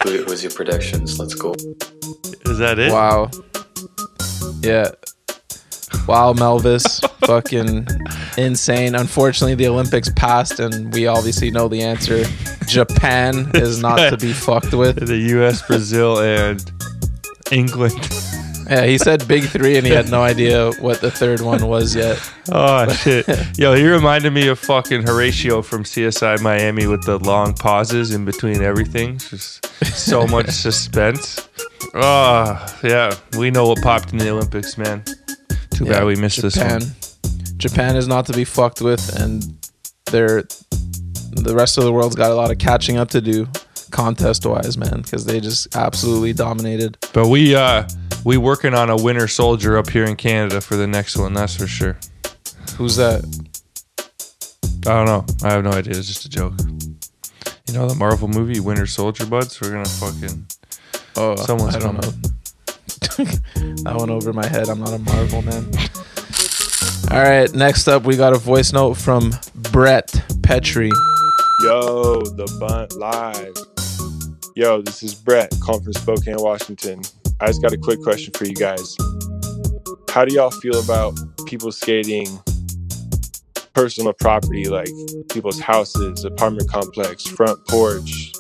Who, who's your predictions? Let's go. Is that it? Wow. Yeah. Wow, Melvis. [LAUGHS] fucking insane. Unfortunately, the Olympics passed, and we obviously know the answer. Japan is not to be fucked with. The U.S., Brazil, and England. Yeah, he said big three, and he had no [LAUGHS] idea what the third one was yet. Oh shit! Yo, he reminded me of fucking Horatio from CSI Miami with the long pauses in between everything. Just so much [LAUGHS] suspense. Oh yeah, we know what popped in the Olympics, man. Too bad we missed Japan. this one. Japan is not to be fucked with, and they're the rest of the world's got a lot of catching up to do, contest wise, man, because they just absolutely dominated. But we uh we working on a winter soldier up here in Canada for the next one. That's for sure. Who's that? I don't know. I have no idea. It's just a joke. You know the Marvel movie Winter Soldier buds? We're gonna fucking Oh, someone's I don't coming. know. [LAUGHS] that went over my head. I'm not a Marvel man. All right, next up we got a voice note from Brett Petrie. Yo, the bunt live. Yo, this is Brett calling from Spokane, Washington. I just got a quick question for you guys. How do y'all feel about people skating personal property like people's houses, apartment complex, front porch,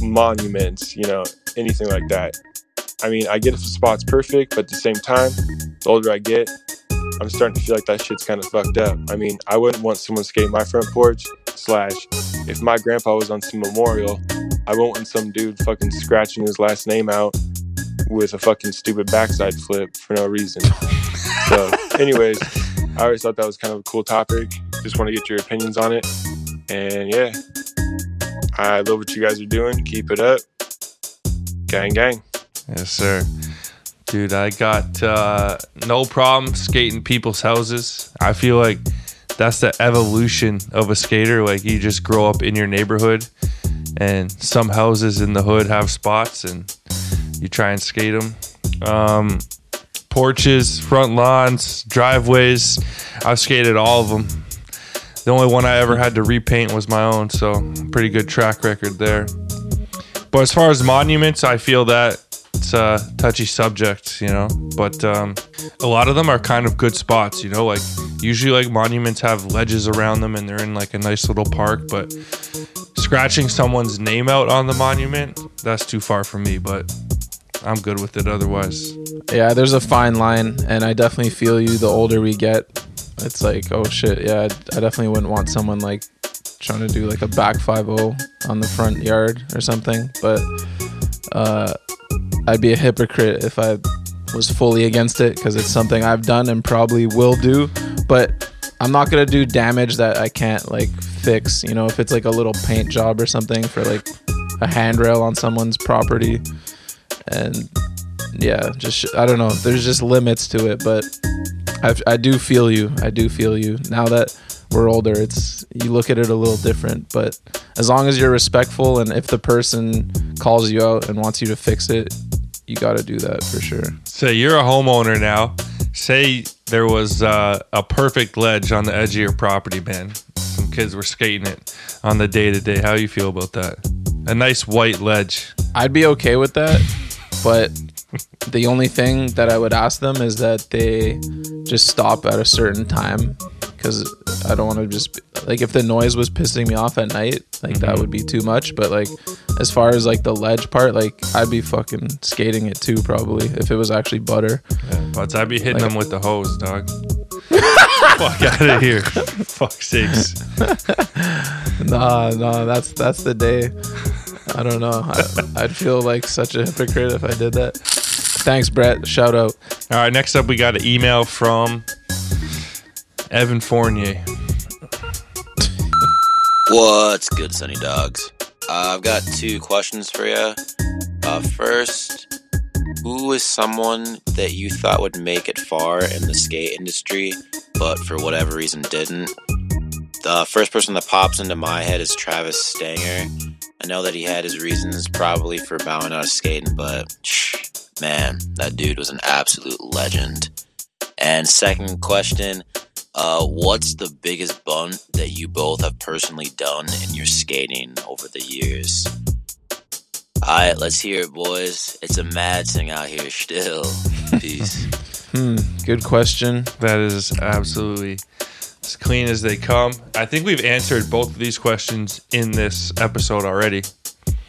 monuments, you know, anything like that? I mean, I get if the spot's perfect, but at the same time, the older I get, I'm starting to feel like that shit's kind of fucked up. I mean, I wouldn't want someone skating my front porch. Slash, if my grandpa was on some memorial, I won't want some dude fucking scratching his last name out with a fucking stupid backside flip for no reason. So, [LAUGHS] anyways, I always thought that was kind of a cool topic. Just want to get your opinions on it. And yeah, I love what you guys are doing. Keep it up. Gang, gang. Yes, sir. Dude, I got uh, no problem skating people's houses. I feel like that's the evolution of a skater. Like you just grow up in your neighborhood, and some houses in the hood have spots, and you try and skate them. Um, porches, front lawns, driveways. I've skated all of them. The only one I ever had to repaint was my own, so pretty good track record there. But as far as monuments, I feel that it's a touchy subject, you know. But um, a lot of them are kind of good spots, you know. Like usually, like monuments have ledges around them, and they're in like a nice little park. But scratching someone's name out on the monument, that's too far for me. But I'm good with it otherwise. Yeah, there's a fine line, and I definitely feel you. The older we get, it's like, oh shit, yeah, I definitely wouldn't want someone like trying to do like a back five zero on the front yard or something. But uh, I'd be a hypocrite if I was fully against it because it's something I've done and probably will do. But I'm not gonna do damage that I can't like fix. You know, if it's like a little paint job or something for like a handrail on someone's property, and yeah, just I don't know. There's just limits to it, but I I do feel you. I do feel you. Now that we're older, it's you look at it a little different. But as long as you're respectful and if the person calls you out and wants you to fix it, you got to do that for sure. So you're a homeowner now. Say there was uh, a perfect ledge on the edge of your property, man. Some kids were skating it on the day to day. How you feel about that? A nice white ledge. I'd be okay with that, but the only thing that I would ask them is that they just stop at a certain time because I don't want to just like if the noise was pissing me off at night, like that mhm. would be too much. But like as far as like the ledge part, like I'd be fucking skating it too probably if it was actually butter. But I'd be hitting Like- them with the hose, dog. [LAUGHS] Fuck out of here. Fuck sakes. [LAUGHS] nah, nah, that's that's the day. I don't know. I, I'd feel like such a hypocrite if I did that. Thanks, Brett. Shout out. All right, next up we got an email from Evan Fournier. What's good, Sunny Dogs? Uh, I've got two questions for you. Uh, first, who is someone that you thought would make it far in the skate industry, but for whatever reason didn't? The first person that pops into my head is Travis Stanger. I know that he had his reasons probably for bowing out of skating, but man, that dude was an absolute legend. And second question, uh, what's the biggest bunt that you both have personally done in your skating over the years? Alright, let's hear it, boys. It's a mad thing out here still. [LAUGHS] Peace. Hmm. Good question. That is absolutely as clean as they come. I think we've answered both of these questions in this episode already.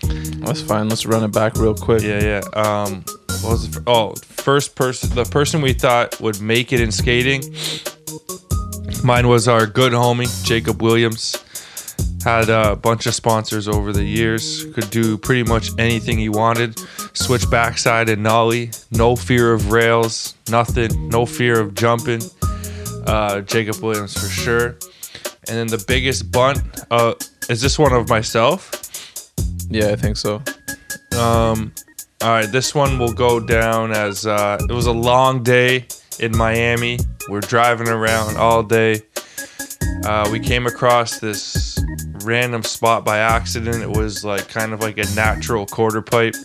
That's fine. Let's run it back real quick. Yeah, yeah. Um, what was the oh first person? The person we thought would make it in skating. Mine was our good homie Jacob Williams. Had a bunch of sponsors over the years. Could do pretty much anything he wanted. Switch backside and nollie. No fear of rails. Nothing. No fear of jumping. Uh, Jacob Williams for sure. And then the biggest bunt. Uh, is this one of myself? Yeah, I think so. Um, all right, this one will go down as uh, it was a long day in Miami. We're driving around all day. Uh, we came across this random spot by accident. It was like kind of like a natural quarter pipe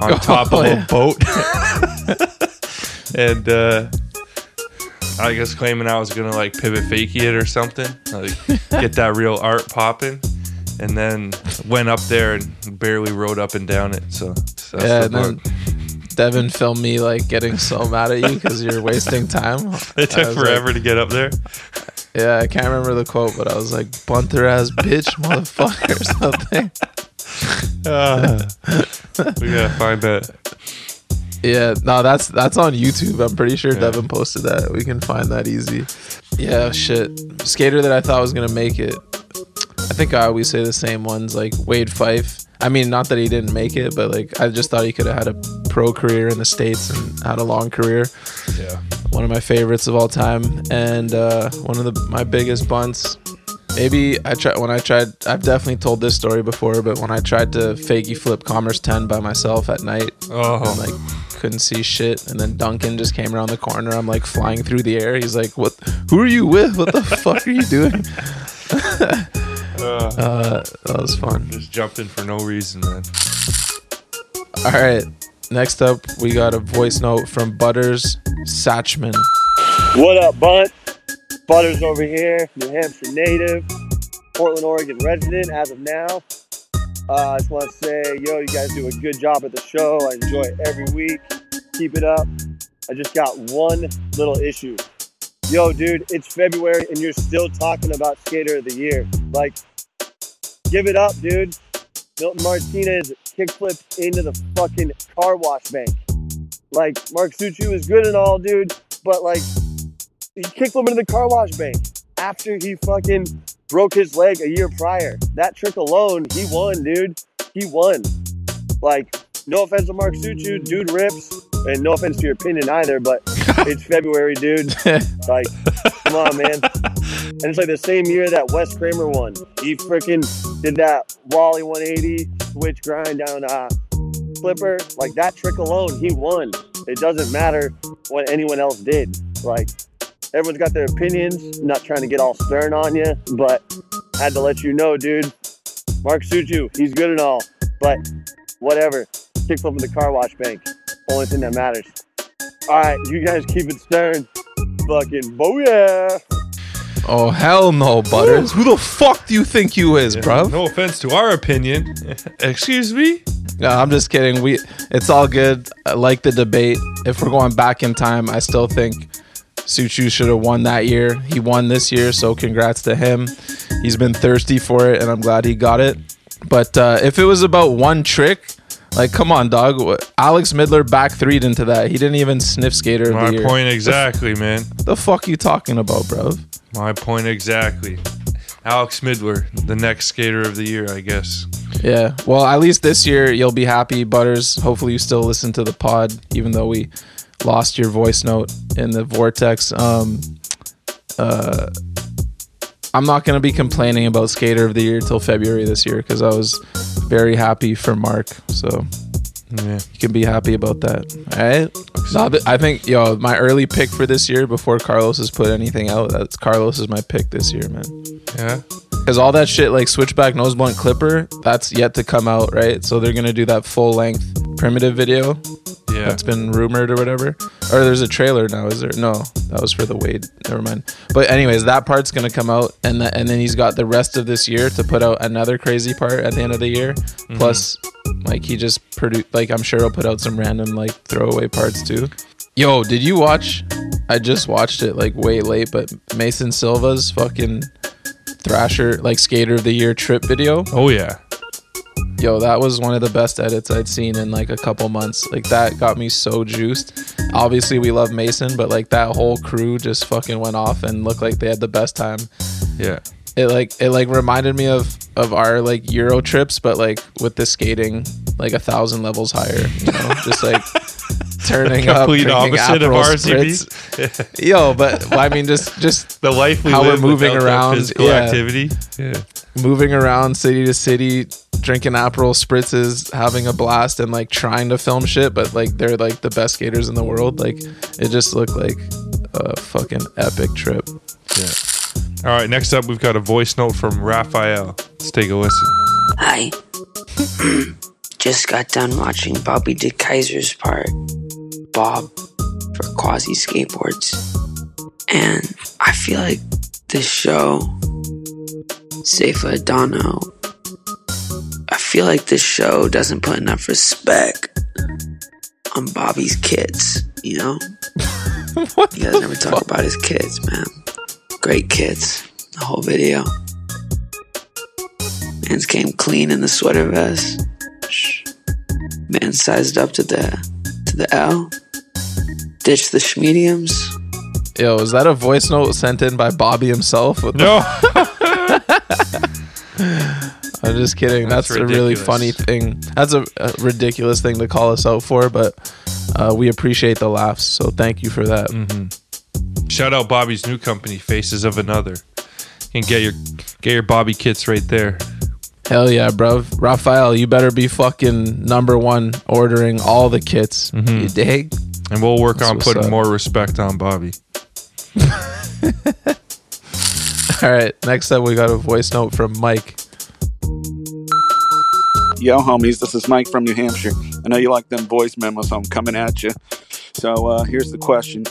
on [LAUGHS] Oh, top of yeah. a boat. [LAUGHS] and uh, I guess claiming I was gonna like pivot fakey it or something, like [LAUGHS] get that real art popping. And then went up there and barely rode up and down it. So, so that's yeah, the and then bunt. Devin filmed me like getting so mad at you because you're wasting time. [LAUGHS] It took forever like- to get up there. yeah, I can't remember the quote, but I was like, "Bunter ass bitch, [LAUGHS] motherfucker," or something. Ah, [LAUGHS] we gotta find that. Yeah, no, that's that's on YouTube. I'm pretty sure Yeah. Devin posted that. We can find that easy. Yeah, shit. Skater that I thought was gonna make it. I think I always say the same ones, like Wade Fyfe. I mean, not that he didn't make it, but like I just thought he could have had a pro career in the states and had a long career. Yeah. One of my favorites of all time, and uh, one of the my biggest bunts. Maybe I tried when I tried. I've definitely told this story before, but when I tried to fakey flip Commerce 10 by myself at night, Oh. and like couldn't see shit, and then Duncan just came around the corner. I'm like flying through the air. He's like, "What? Who are you with? What the [LAUGHS] fuck are you doing?" [LAUGHS] uh, that was fun. Just jumped in for no reason, man. All right. Next up, we got a voice note from Butters Satchman. What up, Bunt? Butters over here, New Hampshire native, Portland, Oregon resident as of now. Uh, I just want to say, yo, you guys do a good job at the show. I enjoy it every week. Keep it up. I just got one little issue. Yo, dude, it's February and you're still talking about Skater of the Year. Like, give it up, dude. Milton Martinez kickflipped into the fucking car wash bank. Like, Mark Suciu is good and all, dude, but like, he kickflipped into the car wash bank after he fucking broke his leg a year prior. That trick alone, he won, dude. He won. Like, no offense to Mark Suciu, dude rips, and no offense to your opinion either, but [LAUGHS] it's February, dude. [LAUGHS] Like, come on, man. And it's like the same year that Wes Kremer won. He freaking did that Wally 180 switch grind down uh flipper. Like that trick alone, he won. It doesn't matter what anyone else did. Like everyone's got their opinions. I'm not trying to get all stern on you, but I had to let you know, dude. Mark Suciu, he's good and all, but whatever. Kickflip in the car wash bank. Only thing that matters. All right, you guys keep it stern. Fucking booyah. Oh hell no, Butters. Who the fuck do you think you is, bro? No offense to our opinion. [LAUGHS] Excuse me? No, I'm just kidding. We it's all good. I like the debate. If we're going back in time, I still think Suciu should have won that year. He won this year, so congrats to him. He's been thirsty for it, and I'm glad he got it. But uh, if it was about one trick, like come on, dog. Alex Midler back threed into that. He didn't even sniff skater My the year. point exactly, man. The fuck you talking about, bro? My point exactly. Alex Midler, the next skater of the year, I guess. Yeah. Well, at least this year you'll be happy, Butters. Hopefully you still listen to the pod, even though we lost your voice note in the vortex. Um, uh, I'm not gonna be complaining about Skater of the Year till February this year because I was very happy for Mark. So yeah, you can be happy about that. All right. No, th- I think yo, my early pick for this year before Carlos has put anything out. That's Carlos is my pick this year, man. Yeah. Because all that shit like switchback nose blunt clipper, that's yet to come out, right? So they're gonna do that full length primitive video. Yeah. That's been rumored or whatever. Or there's a trailer now, is there? No, that was for the Wade. Never mind. But anyways, that part's gonna come out, and th- and then he's got the rest of this year to put out another crazy part at the end of the year. Mm-hmm. Plus, like he just produced. Like I'm sure he'll put out some random like throwaway parts too. Yo, did you watch? I just watched it like way late, but Mason Silva's fucking Thrasher like skater of the year trip video. Oh yeah. Yo, that was one of the best edits I'd seen in like a couple months. Like that got me so juiced. Obviously we love Mason, but like that whole crew just fucking went off and looked like they had the best time. Yeah. It like it like reminded me of of our like Euro trips, but like with the skating like a thousand levels higher. You know, [LAUGHS] just like turning up, Complete drinking opposite of Aperol RCB. Spritz. [LAUGHS] Yo, but I mean, just just the life we how live we're moving around, physical yeah. activity. Yeah. Moving around city to city, drinking Aperol spritzes, having a blast, and like trying to film shit. But like they're like the best skaters in the world. Like mm-hmm. it just looked like a fucking epic trip. Yeah. All right, next up we've got a voice note from Raphael. Let's take a listen. Hi. [CLEARS THROAT] Just got done watching Bobby De Keyzer's part, Bob, for Quasi Skateboards. And I feel like this show, Safa Adano, I feel like this show doesn't put enough respect on Bobby's kids, you know? you guys never talk about his kids, man. Great kids. The whole video. Man's came clean in the sweater vest. Shh. Man sized up to the to to the L. Ditch the schmediums. Yo, is that a voice note sent in by Bobby himself? What the- No. I'm just kidding. That's That's, a really funny thing. That's a, a ridiculous thing to call us out for, but uh, we appreciate the laughs. So thank you for that. Mm-hmm. Shout out Bobby's new company, Faces of Another. You can get your get your Bobby kits right there. Hell yeah, bro. Raphael, you better be fucking number one ordering all the kits. You dig? And we'll work That's on putting up. more respect on Bobby. [LAUGHS] All right. Next up, we got a voice note from Mike. Yo, homies, this is Mike from New Hampshire. I know you like them voice memos, so I'm coming at you. So uh, here's the question: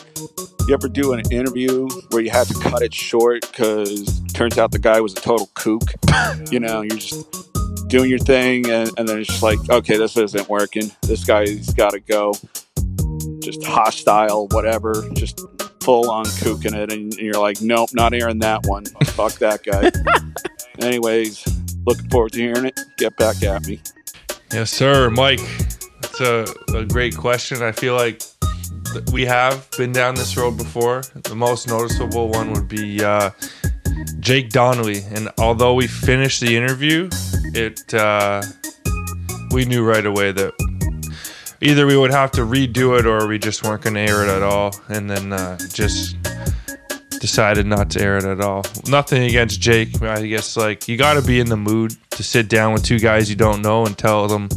You ever do an interview where you had to cut it short because turns out the guy was a total kook? [LAUGHS] you know, you're just doing your thing, and, and then it's just like, okay, this isn't working. This guy's got to go. Just hostile, whatever. Just full on kooking it, and you're like, nope, not airing that one. Fuck that guy. [LAUGHS] Anyways, looking forward to hearing it. Get back at me. Yes, sir, Mike. That's a, a great question. I feel like th- we have been down this road before. The most noticeable one would be uh, Jake Donnelly, and although we finished the interview, it uh, we knew right away that either we would have to redo it or we just weren't going to air it at all, and then uh, just decided not to air it at all. Nothing against Jake. I guess like you got to be in the mood to sit down with two guys you don't know and tell them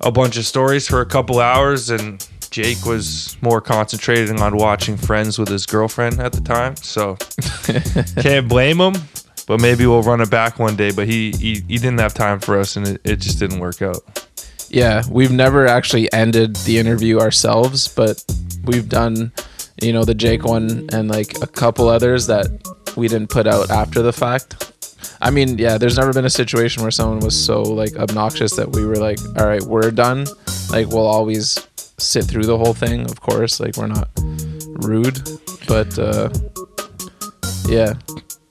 a bunch of stories for a couple hours and Jake was more concentrated on watching Friends with his girlfriend at the time, so [LAUGHS] can't blame him. But maybe we'll run it back one day. But he he, he didn't have time for us, and it, it just didn't work out. Yeah, we've never actually ended the interview ourselves, but we've done, you know, the Jake one and like a couple others that we didn't put out after the fact. I mean, yeah, there's never been a situation where someone was so like obnoxious that we were like, all right, we're done. Like, we'll always sit through the whole thing, of course. Like, we're not rude, but uh, yeah.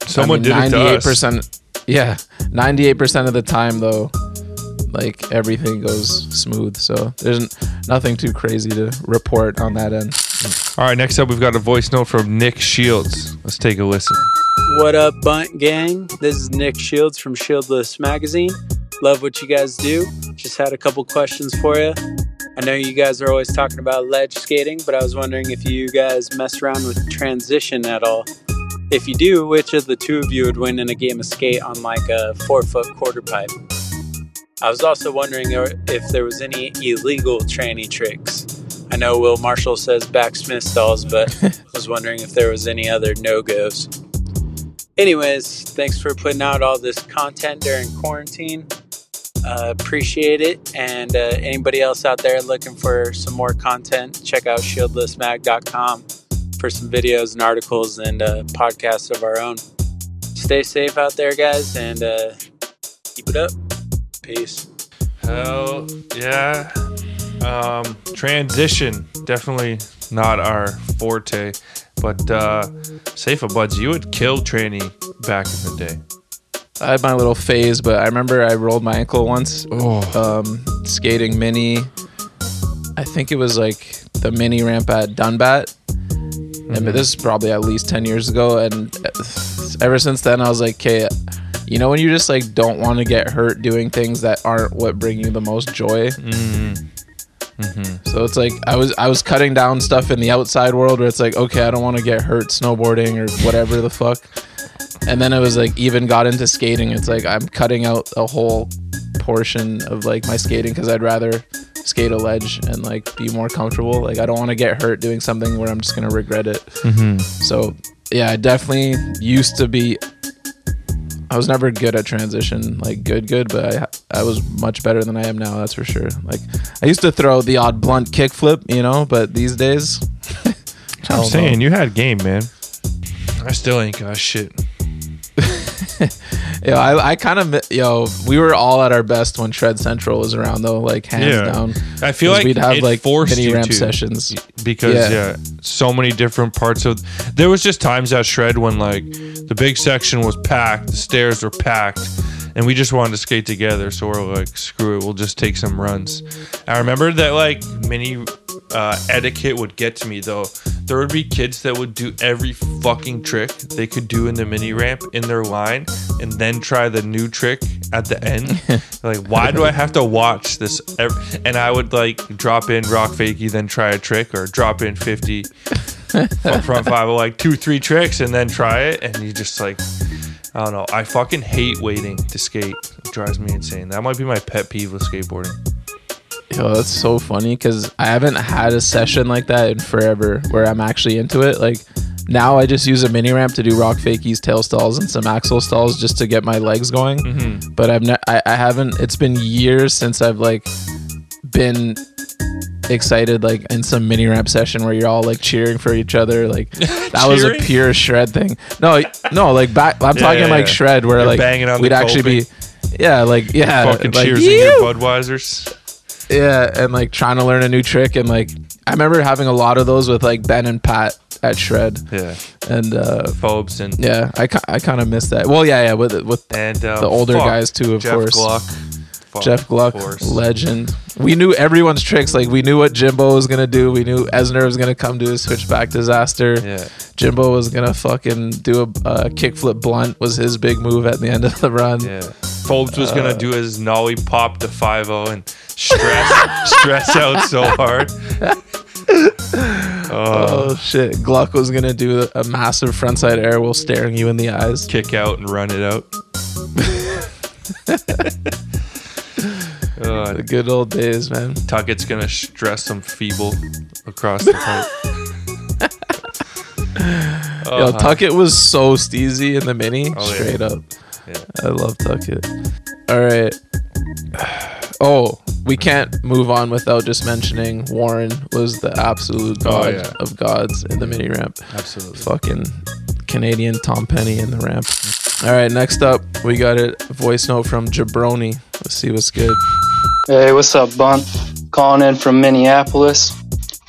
Someone did it to us. Yeah, 98% of the time, though, like everything goes smooth. So there's nothing too crazy to report on that end. All right, next up we've got a voice note from Nick Shields. Let's take a listen. What up, Bunt Gang? This is Nick Shields from Shieldless Magazine. Love what you guys do. Just had a couple questions for you. I know you guys are always talking about ledge skating, but I was wondering if you guys mess around with transition at all. If you do, which of the two of you would win in a game of skate on like a four foot quarter pipe? I was also wondering if there was any illegal tranny tricks. I know Will Marshall says backsmith stalls, but [LAUGHS] I was wondering if there was any other no goes. Anyways, thanks for putting out all this content during quarantine. Uh, appreciate it. And uh, anybody else out there looking for some more content, check out shieldlessmag.com for some videos and articles and uh, podcasts of our own. Stay safe out there, guys, and uh, keep it up. Peace. Hell yeah. Um, transition, definitely not our forte. But uh Safa Buds, you would kill tranny back in the day. I had my little phase, but I remember I rolled my ankle once. Um, skating mini. I think it was like the mini ramp at Dunbat. And Mhm. this is probably at least 10 years ago. And ever since then, I was like, okay, you know, when you just like don't want to get hurt doing things that aren't what bring you the most joy. So it's like I was I was cutting down stuff in the outside world where it's like okay I don't want to get hurt snowboarding or whatever the fuck, and then it was like even got into skating. It's like I'm cutting out a whole portion of like my skating because I'd rather skate a ledge and like be more comfortable. Like I don't want to get hurt doing something where I'm just gonna regret it. Mhm. So yeah, I definitely used to be. I was never good at transition, like good, good, but I I was much better than I am now. That's for sure. Like I used to throw the odd blunt kickflip, you know, but these days, [LAUGHS] I'm hell no. saying you had game, man. I still ain't got shit. [LAUGHS] Yo, I, I kind of yo, we were all at our best when Shred Central was around, though. Like hands Yeah. down. I feel like we'd have like mini ramp to, sessions because yeah. so many different parts of. There was just times at Shred when like the big section was packed, the stairs were packed, and we just wanted to skate together. So we're like, screw it, we'll just take some runs. I remember that like mini uh, etiquette would get to me though. There would be kids that would do every fucking trick they could do in the mini ramp in their line, and then try the new trick at the end. [LAUGHS] like, why do I have to watch this? And I would like drop in rock fakey, then try a trick, or drop in fifty front [LAUGHS] front five, like two, three tricks, and then try it, and you just like. I don't know. I fucking hate waiting to skate. It drives me insane. That might be my pet peeve with skateboarding. Yo, that's so funny because I haven't had a session like that in forever where I'm actually into it. Like now, I just use a mini ramp to do rock fakies, tail stalls, and some axle stalls just to get my legs going. Mhm. But I've ne- I, I haven't. It's been years since I've like been excited like in some mini ramp session where you're all like cheering for each other like [LAUGHS] that was a pure shred thing no no like back i'm Yeah, talking yeah, like yeah. shred where You're like banging on we'd the actually be yeah like yeah fucking like, cheers in your Budweisers. Yeah, and like trying to learn a new trick and like I remember having a lot of those with like Ben and Pat at Shred. Yeah. And uh Phobes and Yeah, I I kind of miss that. Well, yeah, yeah, with with and um, the older guys too, of Jeff course. Gluck. Fuck, Jeff Gluck, legend. We knew everyone's tricks. Like we knew what Jimbo was gonna do. We knew Esner was gonna come do his switchback disaster. Yeah. Jimbo was gonna fucking do a uh, kickflip blunt. Was his big move at the end of the run. Yeah. Phobes was Uh, gonna do his nollie pop to 5 and stress [LAUGHS] stress out so hard. [LAUGHS] Oh shit! Gluck was gonna do a massive frontside air while staring you in the eyes. Kick out and run it out. [LAUGHS] The good old days, man. Tuckett's gonna stress some feeble across the pipe. [LAUGHS] Yo, Uh-huh. Tuckett was so steezy in the mini, Oh, yeah. straight up. Yeah. I love Tuckett. All right. Oh, we can't move on without just mentioning Warren was the absolute Oh, god yeah. of gods in the mini ramp. Absolutely. Fucking Canadian Tom Penny in the ramp. All right, next up, we got a voice note from Jabroni. Let's see what's good. Hey, what's up, Bunt? Calling in from Minneapolis.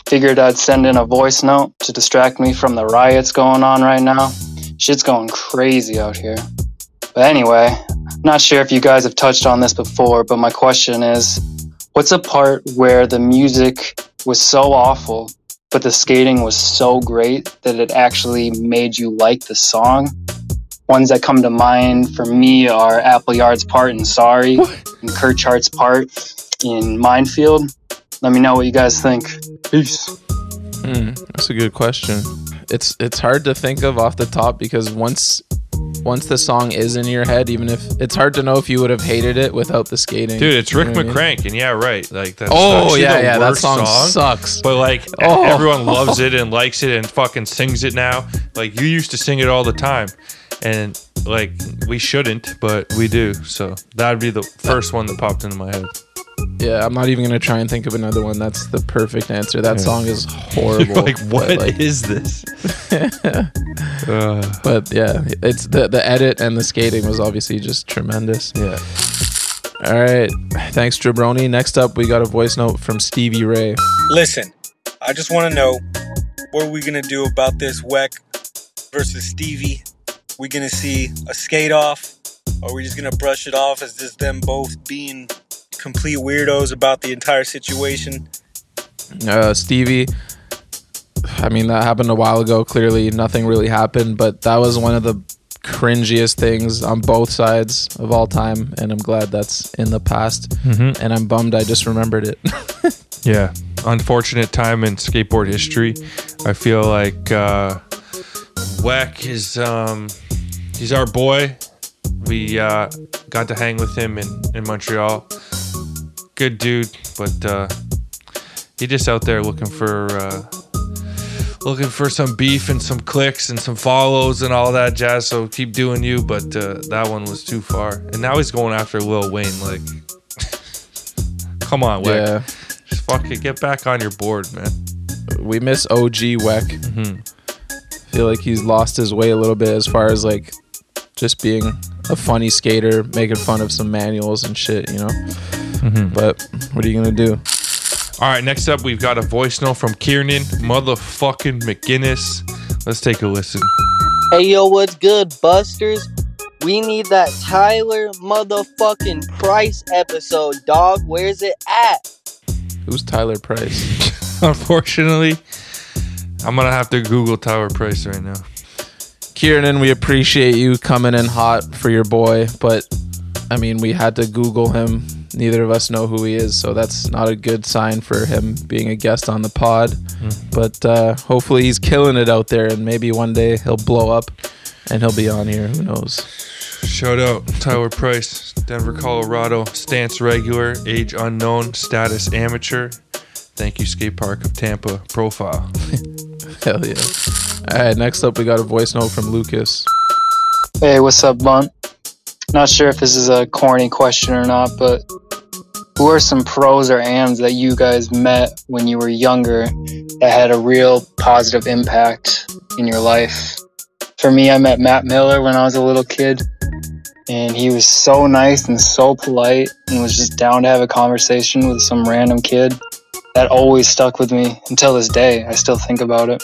Figured I'd send in a voice note to distract me from the riots going on right now. Shit's going crazy out here. But anyway, not sure if you guys have touched on this before, but my question is what's a part where the music was so awful, but the skating was so great that it actually made you like the song? Ones that come to mind for me are Appleyard's part in Sorry and Kurt Chart's part in Minefield. Let me know what you guys think. Peace. Hmm, that's a good question. It's it's hard to think of off the top because once once the song is in your head, even if it's hard to know if you would have hated it without the skating. Dude, it's You Rick know what I mean? McCrank, and yeah, right. Like that's Oh, yeah, the yeah, that worst song sucks. But like Oh. everyone loves [LAUGHS] it and likes it and fucking sings it now. Like you used to sing it all the time, and like we shouldn't, but we do. So that'd be the first one that popped into my head. Yeah, I'm not even gonna try and think of another one. That's the perfect answer. That Yeah. song is horrible. [LAUGHS] Like, what but, is this? [LAUGHS] Uh, but yeah, it's the the edit and the skating was obviously just tremendous. Yeah. All right, thanks Jabroni. Next up, we got a voice note from Stevie Ray. Listen, I just want to know what are we gonna do about this Weck versus Stevie? We gonna see a skate off, or are we just gonna brush it off as just them both being complete weirdos about the entire situation? Uh, Stevie. I mean, that happened a while ago. Clearly, nothing really happened, but that was one of the cringiest things on both sides of all time, and I'm glad that's in the past. Mhm. And I'm bummed I just remembered it. [LAUGHS] Yeah, unfortunate time in skateboard history. I feel like uh, Weck is um, he's our boy. We uh, got to hang with him in, in Montreal. Good dude, but uh, he just out there looking for uh, looking for some beef and some clicks and some follows and all that jazz. So keep doing you, but uh, that one was too far. And now he's going after Lil Wayne. Like, [LAUGHS] come on, Weck. Yeah. Just fuck it. Get back on your board, man. we miss OG Weck. Mhm. Feel like he's lost his way a little bit as far as like just being a funny skater, making fun of some manuals and shit, you know. Mhm. But what are you gonna do? All right, next up, we've got a voice note from Kiernan, motherfucking McGinnis. Let's take a listen. Hey yo, what's good, Busters? We need that Tyler motherfucking Price episode, dog. Where's it at? Who's Tyler Price? [LAUGHS] unfortunately. I'm gonna have to Google Tyler Price right now. Kieran, we appreciate you coming in hot for your boy, but I mean, we had to Google him. Neither of us know who he is, so that's not a good sign for him being a guest on the pod. Mm. But uh, hopefully, he's killing it out there, and maybe one day he'll blow up and he'll be on here. Who knows? Shout out Tyler Price, Denver, Colorado, stance regular, age unknown, status amateur. Thank you, skate park of Tampa profile. [LAUGHS] Hell yeah. All right, next up, we got a voice note from Lucas. Hey, what's up, Bunt? Not sure if this is a corny question or not, but who are some pros or AMs that you guys met when you were younger that had a real positive impact in your life? For me, I met Matt Miller when I was a little kid, and he was so nice and so polite and was just down to have a conversation with some random kid. That always stuck with me until this day. I still think about it.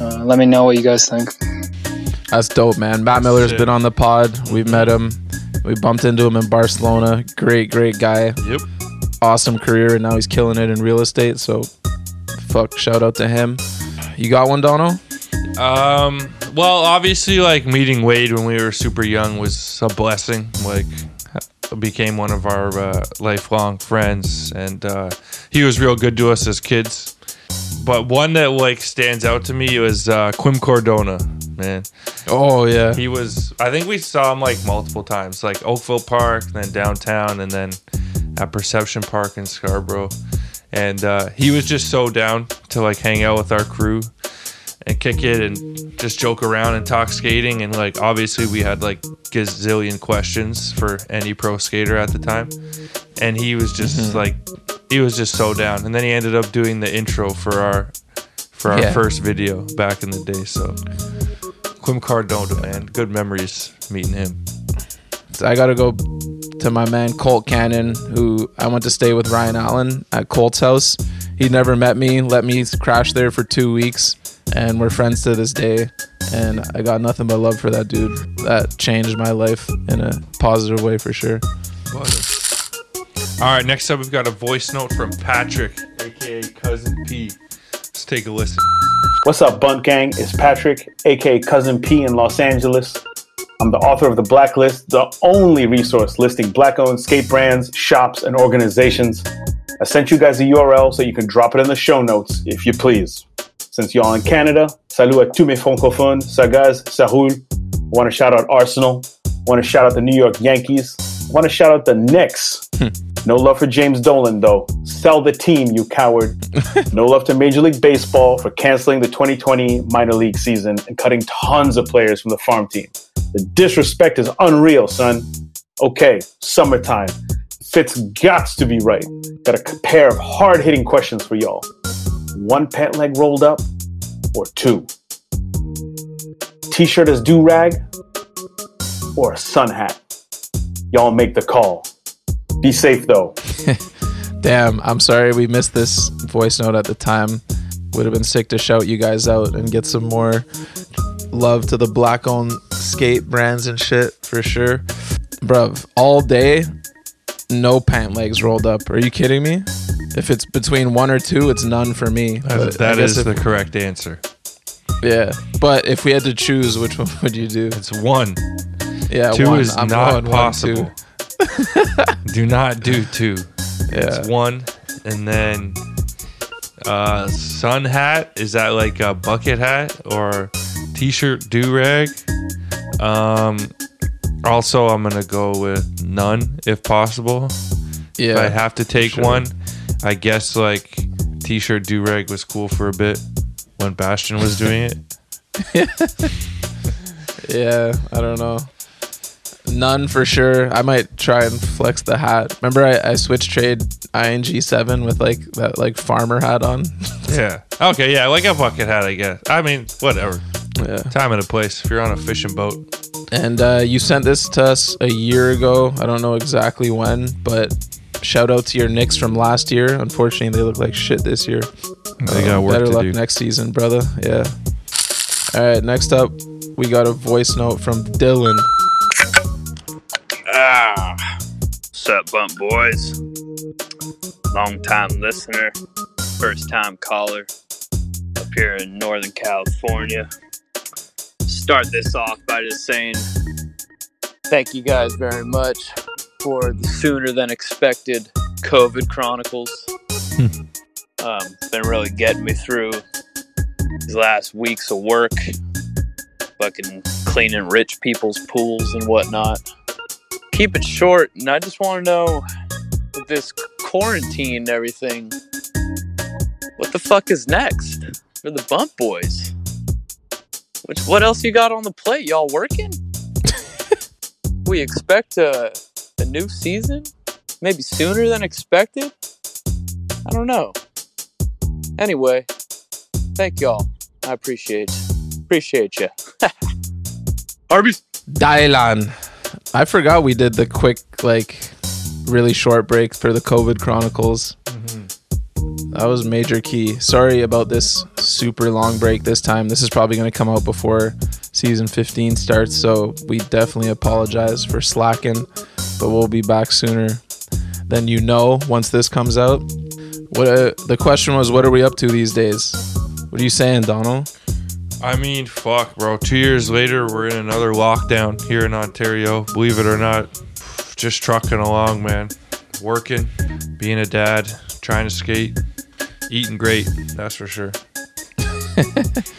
Uh, let me know what you guys think. That's dope, man. Matt Miller's Shit. been on the pod. We've met him. We bumped into him in Barcelona. Great, great guy. Yep. Awesome career, and now he's killing it in real estate. So, fuck, shout out to him. You got one, Dono? Um, well, obviously, like meeting Wade when we were super young was a blessing. Like, became one of our uh, lifelong friends, and uh, he was real good to us as kids. But one that like stands out to me was uh, Quim Cardona, man. Oh yeah, he was. I think we saw him like multiple times, like Oakville Park, then downtown, and then at Perception Park in Scarborough. And uh, he was just so down to like hang out with our crew and kick it and just joke around and talk skating. And like obviously we had like gazillion questions for any pro skater at the time. And he was just Mhm. like he was just so down. And then he ended up doing the intro for our for our Yeah. first video back in the day. So Quim Cardona, man, good memories meeting him. So I got to go to my man Colt Cannon, who I went to stay with Ryan Allen at Colt's house. He never met me, let me crash there for two weeks, and we're friends to this day. And I got nothing but love for that dude. That changed my life in a positive way for sure. All right, next up we've got a voice note from Patrick, aka Cousin P. Let's take a listen. What's up, Bunt Gang? It's Patrick, aka Cousin P in Los Angeles. I'm the author of The Blacklist, the only resource listing black owned skate brands, shops, and organizations. I sent you guys a URL so you can drop it in the show notes if you please. Since y'all in Canada, salut à tous mes francophones, ça gaz, ça roule. I want to shout out Arsenal. I want to shout out the New York Yankees. I want to shout out the Knicks. Hmm. no love for James Dolan, though. Sell the team, you coward. [LAUGHS] no love to Major League Baseball for canceling the 2020 minor league season and cutting tons of players from the farm team. The disrespect is unreal, son. Okay, summertime. Fitz gots to be right. Got a pair of hard hitting questions for y'all. One pant leg rolled up or two? T shirt as do rag or a sun hat? Y'all make the call. Be safe though. [LAUGHS] Damn, I'm sorry we missed this voice note at the time. Would have been sick to shout you guys out and get some more love to the black owned skate brands and shit for sure. Bruv, all day, no pant legs rolled up. Are you kidding me? If it's between one or two, it's none for me. That- that is if- the correct answer. Yeah, but if we had to choose, which one [LAUGHS] would you do? It's one. Yeah, two one. is I'm not going one, possible. do not do two. [LAUGHS] Yeah. It's one, and then uh, sun hat. Is that like a bucket hat or t-shirt do rag? Um. Also, I'm gonna go with none if possible. Yeah, If I have to take sure. one, I guess like t-shirt do rag was cool for a bit when Bastion was doing it. [LAUGHS] Yeah, I don't know. None for sure. I might try and flex the hat. Remember, I, I switched trade ing seven with like that like farmer hat on. [LAUGHS] Yeah. Okay. Yeah, like a bucket hat, I guess. I mean, whatever. Yeah. Time and a place. If you're on a fishing boat. And uh, you sent this to us a year ago. I don't know exactly when, but shout out to your Knicks from last year. Unfortunately, they look like shit this year. They got work better to luck do. next season, brother. Yeah. All right. Next up, we got a voice note from Dylan. Ah, sup, bump boys? Long time listener, first time caller up here in Northern California. Start this off by just saying thank you guys very much for the sooner than expected COVID Chronicles. um, been really getting me through these last weeks of work, fucking cleaning rich people's pools and whatnot. Keep it short, and I just want to know with this quarantine and everything, what the fuck is next for the Bump Boys? Which, what else you got on the plate? Y'all working? [LAUGHS] we expect a, a new season? Maybe sooner than expected? I don't know. Anyway, thank y'all. I appreciate appreciate you. [LAUGHS] Arby's. Dylan. I forgot we did the quick, like, really short break for the COVID Chronicles. Mm-hmm. That was major key. Sorry about this super long break this time. This is probably going to come out before season 15 starts, so we definitely apologize for slacking, but we'll be back sooner than you know once this comes out. What uh, the question was, what are we up to these days? What are you saying, Donald? I mean, fuck, bro. Two years later, we're in another lockdown here in Ontario. Believe it or not, [SIGHS] just trucking along, man. Working, being a dad, trying to skate, eating great. That's for sure. [LAUGHS]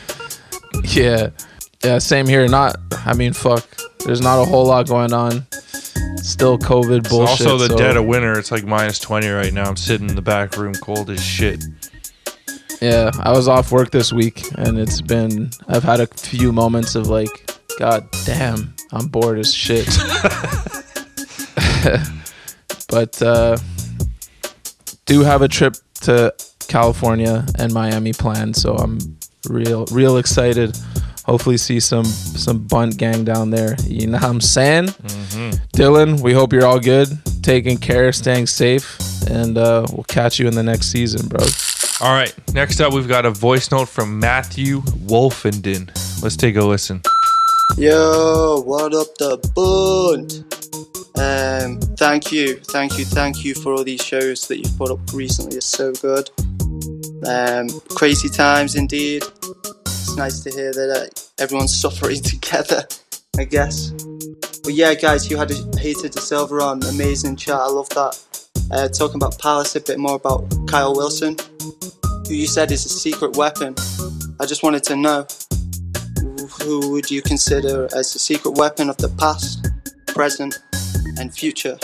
Yeah. Yeah, same here. Not, I mean, fuck. There's not a whole lot going on. Still COVID It's bullshit. also the so- dead of winter. It's like minus 20 right now. I'm sitting in the back room, cold as shit. Yeah, I was off work this week, and it's been. I've had a few moments of like, God damn, I'm bored as shit. [LAUGHS] [LAUGHS] but uh, do have a trip to California and Miami planned, so I'm real, real excited. Hopefully, see some some bunt gang down there. You know what I'm saying? Dylan, we hope you're all good, taking care, staying safe, and uh, we'll catch you in the next season, bro. All right. Next up, we've got a voice note from Matthew Wolfenden. Let's take a listen. Yo, what up, the bunt? Um, thank you, thank you, thank you for all these shows that you've put up recently. It's so good. Um, crazy times indeed. It's nice to hear that uh, everyone's suffering [LAUGHS] together. I guess. But yeah, guys, you had a Heitor De Silva on. Amazing chat. I love that. Uh, talking about Palace, a bit more about Kyle Wilson, who you said is a secret weapon. I just wanted to know who would you consider as a secret weapon of the past, present, and future?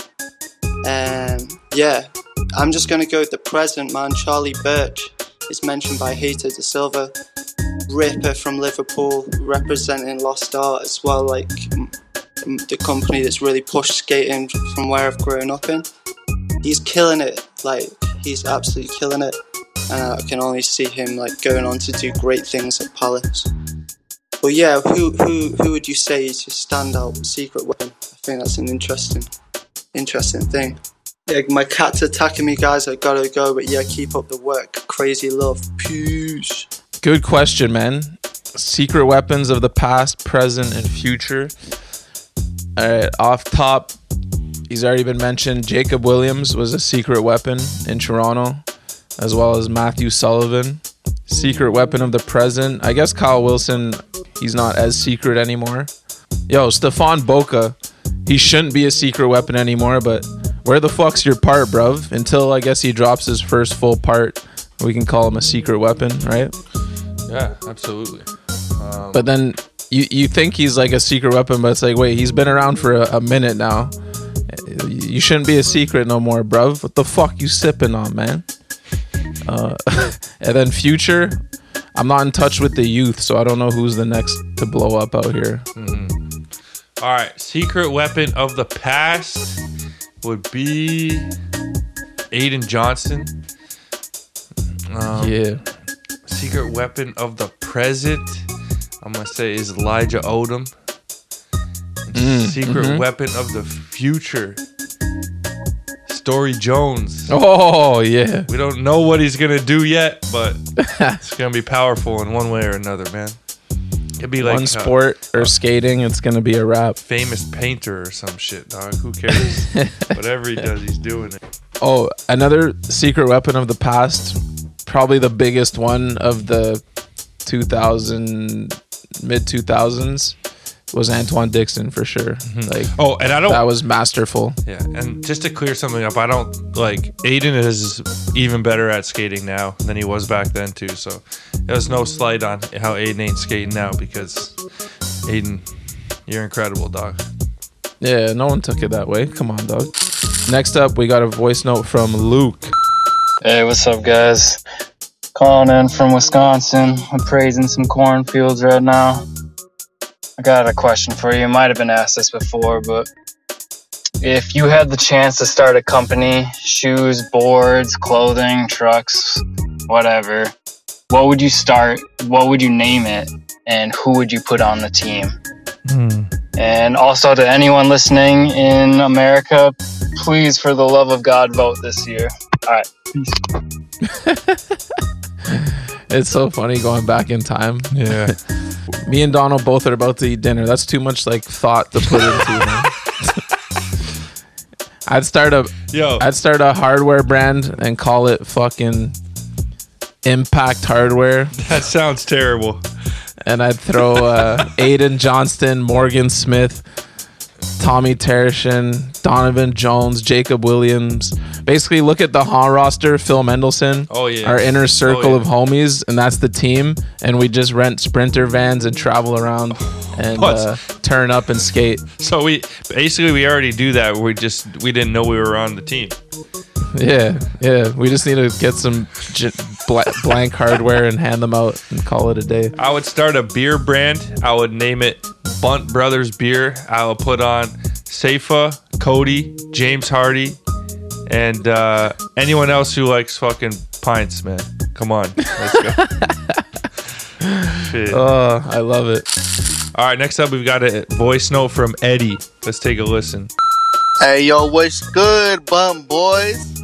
Um, yeah, I'm just gonna go with the present, man. Charlie Birch is mentioned by Heitor De Silva, Ripper from Liverpool, representing Lost Art as well, like the company that's really pushed skating from where I've grown up in. He's killing it, like he's absolutely killing it, and I can only see him like going on to do great things at Palace. But yeah, who who who would you say is your standout secret weapon? I think that's an interesting interesting thing. Yeah, my cat's attacking me, guys. I gotta go, but yeah, keep up the work. Crazy love. Peace. Good question, man. Secret weapons of the past, present, and future. All right, off top, he's already been mentioned. Jacob Williams was a secret weapon in Toronto, as well as Matthew Sullivan. Secret weapon of the present. I guess Kyle Wilson, he's not as secret anymore. Yo, Stefan Boca, he shouldn't be a secret weapon anymore, but where the fuck's your part, bruv? Until I guess he drops his first full part, we can call him a secret weapon, right? Yeah, absolutely. Um, But then you you think he's like a secret weapon, but it's like, wait, he's been around for a, a minute now. You shouldn't be a secret no more, bruv. What the fuck you sipping on, man? Uh, [LAUGHS] and then future, I'm not in touch with the youth, so I don't know who's the next to blow up out here. Mhm. All right, secret weapon of the past would be Aiden Johnson. Um, Yeah. Secret weapon of the present, I'm gonna say is Elijah Odom. Mm, secret mhm. weapon of the future, Story Jones. Oh yeah. We don't know what he's gonna do yet, but [LAUGHS] it's gonna be powerful in one way or another, man. It'd be like One uh, sport or skating, it's gonna be a wrap. famous painter or some shit, dog. Who cares? [LAUGHS] Whatever he does, he's doing it. Oh, another secret weapon of the past, probably the biggest one of the 2000 mid 2000s was Antoine Dixon for sure. Mm-hmm. Like Oh, and I don't- that was masterful. Yeah, and just to clear something up, I don't like Aiden is even better at skating now than he was back then too. So there's no slight on how Aiden ain't skating now because Aiden, you're incredible, dog. Yeah, no one took it that way. Come on, dog. Next up, we got a voice note from Luke. Hey, what's up, guys? Calling in from Wisconsin. I'm praising some cornfields right now. I got a question for you. Might have been asked this before, but if you had the chance to start a company, shoes, boards, clothing, trucks, whatever, what would you start? What would you name it? And who would you put on the team? Hmm. And also to anyone listening in America, please, for the love of God, vote this year. All right. Peace. [LAUGHS] It's so funny going back in time. Yeah. [LAUGHS] Me and Donald both are about to eat dinner. That's too much like thought to put into. man. [LAUGHS] I'd start a Yo. I'd start a hardware brand and call it fucking Impact Hardware. That sounds terrible. And I'd throw uh, Aiden Johnston, Morgan Smith, Tommy Tershin, Donovan Jones, Jacob Williams. Basically, look at the Ha roster, Phil Mendelson. Oh, yeah. Our inner circle Oh, yeah. of homies, and that's the team. And we just rent sprinter vans and travel around [LAUGHS] and uh, turn up and skate. So we basically we already do that. We just we didn't know we were on the team. Yeah, yeah. We just need to get some j- bla- blank hardware and hand them out and call it a day. I would start a beer brand. I would name it Bunt Brothers Beer. I will put on Safa, Cody, James Hardy, and uh, anyone else who likes fucking pints, man. Come on, let's go. [LAUGHS] Shit. Oh, I love it. All right, next up we've got a voice note from Eddie. Let's take a listen. Hey, yo, what's good, bum boys?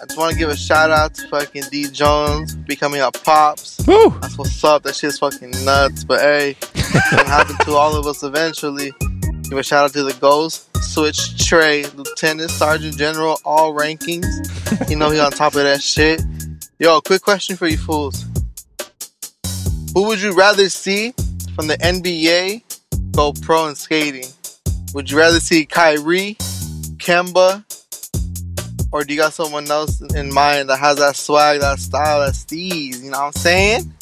I just want to give a shout out to fucking D Jones becoming a pops. Woo! That's what's up. That shit's fucking nuts. But hey, it's gonna happen to all of us eventually. Give a shout out to the Ghost, Switch Trey, Lieutenant, Sergeant General, all rankings. You know he on top of that shit. Yo, quick question for you fools. Who would you rather see from the NBA go pro in skating? Would you rather see Kyrie, Kemba, or do you got someone else in mind that has that swag, that style, that steez? You know what I'm saying?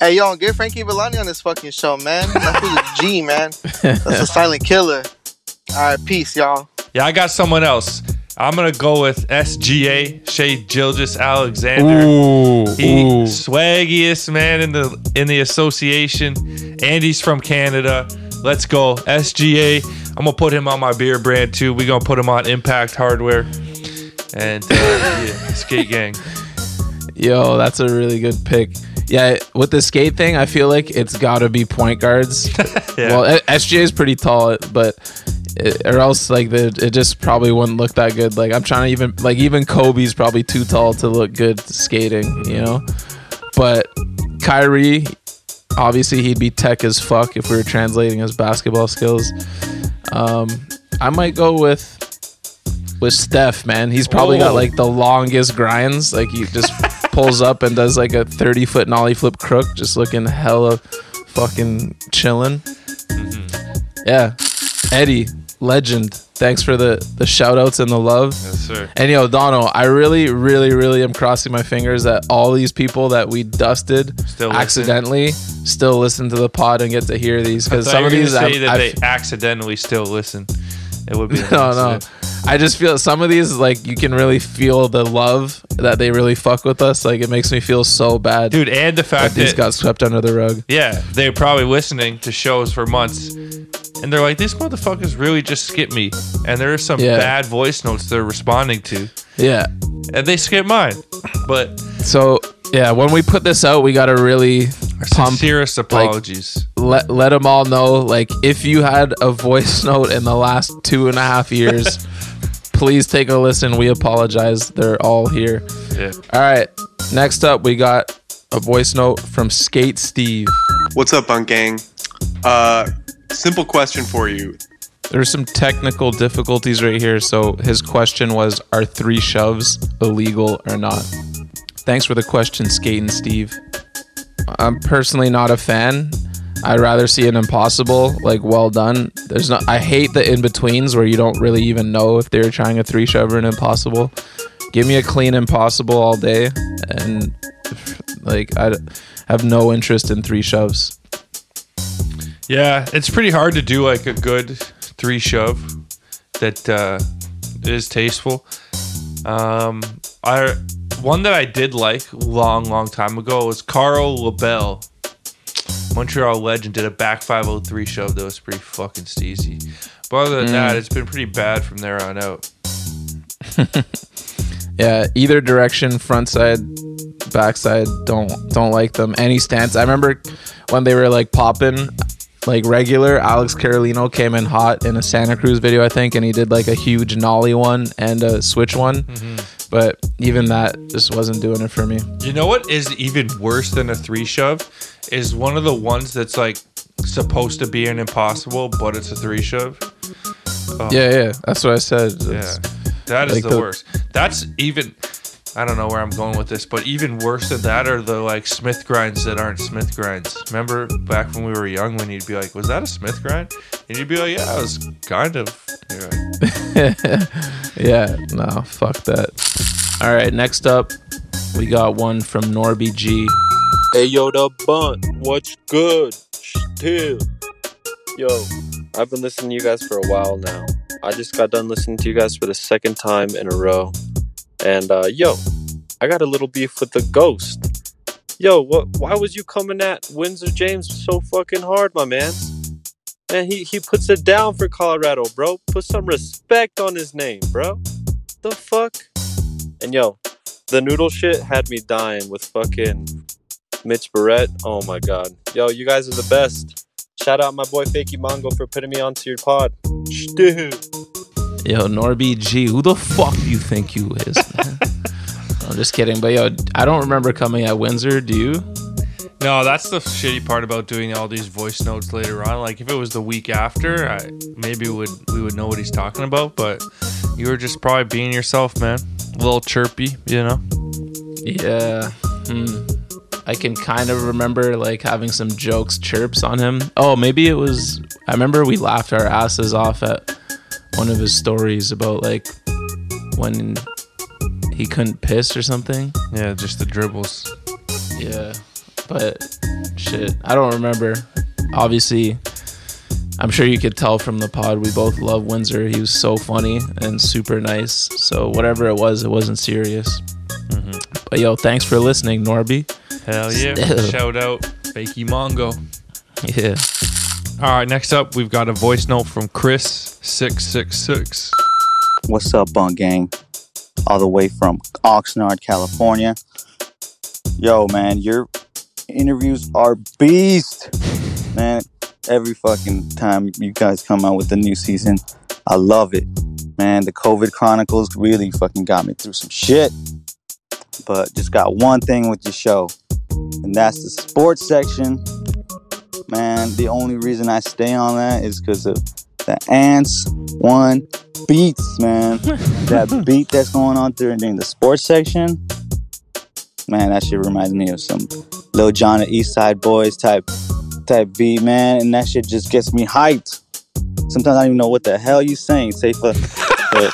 Hey, yo, get Frankie Villani on this fucking show, man. That's a G, [LAUGHS] man. That's a silent killer. All right, peace, y'all. Yeah, I got someone else. I'm gonna go with SGA Shai Gilgeous-Alexander. Ooh, he ooh. swaggiest man in the in the association. Andy's from Canada. Let's go SGA. I'm gonna put him on my beer brand too. We gonna put him on Impact Hardware and uh, yeah, [LAUGHS] Skate Gang. Yo, that's a really good pick. Yeah, with the skate thing, I feel like it's got to be point guards. [LAUGHS] Yeah. Well, SGA is pretty tall, but it, or else like the, it just probably wouldn't look that good. Like I'm trying to even like even Kobe's probably too tall to look good skating, you know. But Kyrie, obviously he'd be tech as fuck if we were translating his basketball skills. Um, I might go with with Steph, man. He's probably got Oh. like the longest grinds. Like he just [LAUGHS] pulls up and does like a 30 foot nollie flip crook, just looking hella fucking chilling. Mm-hmm. Yeah. Eddie, legend. Thanks for the the shout outs and the love. Yes, sir. And yo, Dono, I really, really, really am crossing my fingers that all these people that we dusted Still listen. accidentally still listen to the pod and get to hear these because some of these say I've- that I've- they accidentally still listen. It would be [LAUGHS] no, no. I just feel some of these like you can really feel the love that they really fuck with us. Like it makes me feel so bad, dude. And the fact that fact these got swept under the rug. Yeah, they're probably listening to shows for months, and they're like, "These motherfuckers really just skip me." And there are some Yeah. bad voice notes they're responding to, Yeah. and they skip mine. But So yeah, when we put this out, we gotta really pump. sincerest like, apologies. let let them all know. Like if you had a voice [LAUGHS] note in the last two and a half years, [LAUGHS] please take a listen. We apologize. They're all here. Yeah. All right. Next up, we got a voice note from Skate Steve. What's up, Bunk Gang? Uh, simple question for you. There's some technical difficulties right here. So his question was, "Are three shoves illegal or not?" Thanks for the question, Skating Steve. I'm personally not a fan. I'd rather see an impossible, like well done. There's not. I hate the in betweens where you don't really even know if they're trying a three shove or an impossible. Give me a clean impossible all day, and like I have no interest in three shoves. Yeah, it's pretty hard to do like a good three shove that uh, is tasteful. Um, I one that I did like long, long time ago was Carl LaBelle. Montreal legend did a back 503 shove that was pretty fucking steezy. But other than Mm. that, it's been pretty bad from there on out. [LAUGHS] Yeah, either direction, front side, backside, don't don't like them. Any stance. I remember when they were like popping like regular, Alex Carolino came in hot in a Santa Cruz video, I think, and he did like a huge nollie one and a switch one. But even that just wasn't doing it for me. You know what is even worse than a three shove is one of the ones that's like supposed to be an impossible, but it's a three shove. Oh. Yeah, yeah, that's what I said. Yeah, that is like the, the- worst. That's even. I don't know where I'm going with this, but even worse than that are the like Smith grinds that aren't Smith grinds. Remember back when we were young, when you'd be like, "Was that a Smith grind?" And you'd be like, "Yeah, it was kind of." Yeah. [LAUGHS] yeah, no, fuck that. All right, next up, we got one from Norby G. Hey yo, the bunt, what's good? Still, yo, I've been listening to you guys for a while now. I just got done listening to you guys for the second time in a row, and uh, yo, I got a little beef with the ghost. Yo, what? Why was you coming at Windsor James so fucking hard, my man? And he he puts it down for Colorado, bro. Put some respect on his name, bro. The fuck? And yo, the noodle shit had me dying with fucking Mitch Barrett. Oh my god. Yo, you guys are the best. Shout out my boy Fakey Mongo for putting me onto your pod. Still. Yo, Norby G, who the fuck do you think you is? [LAUGHS] I'm just kidding, but yo, I don't remember coming at Windsor. Do you? No, that's the shitty part about doing all these voice notes later on. Like if it was the week after, I, maybe would we would know what he's talking about. But you were just probably being yourself, man. A little chirpy, you know. Yeah. Hmm. I can kind of remember like having some jokes, chirps on him. Oh, maybe it was. I remember we laughed our asses off at one of his stories about like when he couldn't piss or something. Yeah, just the dribbles. Yeah, but shit, I don't remember. Obviously, I'm sure you could tell from the pod we both love Windsor. He was so funny and super nice. So whatever it was, it wasn't serious. Mm-hmm. But yo, thanks for listening, Norby. Hell yeah! Still. [LAUGHS] Shout out Fakey Mongo. Yeah. All right, next up we've got a voice note from Chris six six six. What's up, Bunk Gang? All the way from Oxnard, California. Yo, man, your interviews are beast. Man, every fucking time you guys come out with the new season, I love it. Man, the COVID Chronicles really fucking got me through some shit. But just got one thing with your show, and that's the sports section. Man, the only reason I stay on that is because of the ants one beats, man. [LAUGHS] that beat that's going on during, during the sports section, man, that shit reminds me of some Lil Jon East Side Boys type type beat, man, and that shit just gets me hyped. Sometimes I don't even know what the hell you saying, Safa. [LAUGHS] But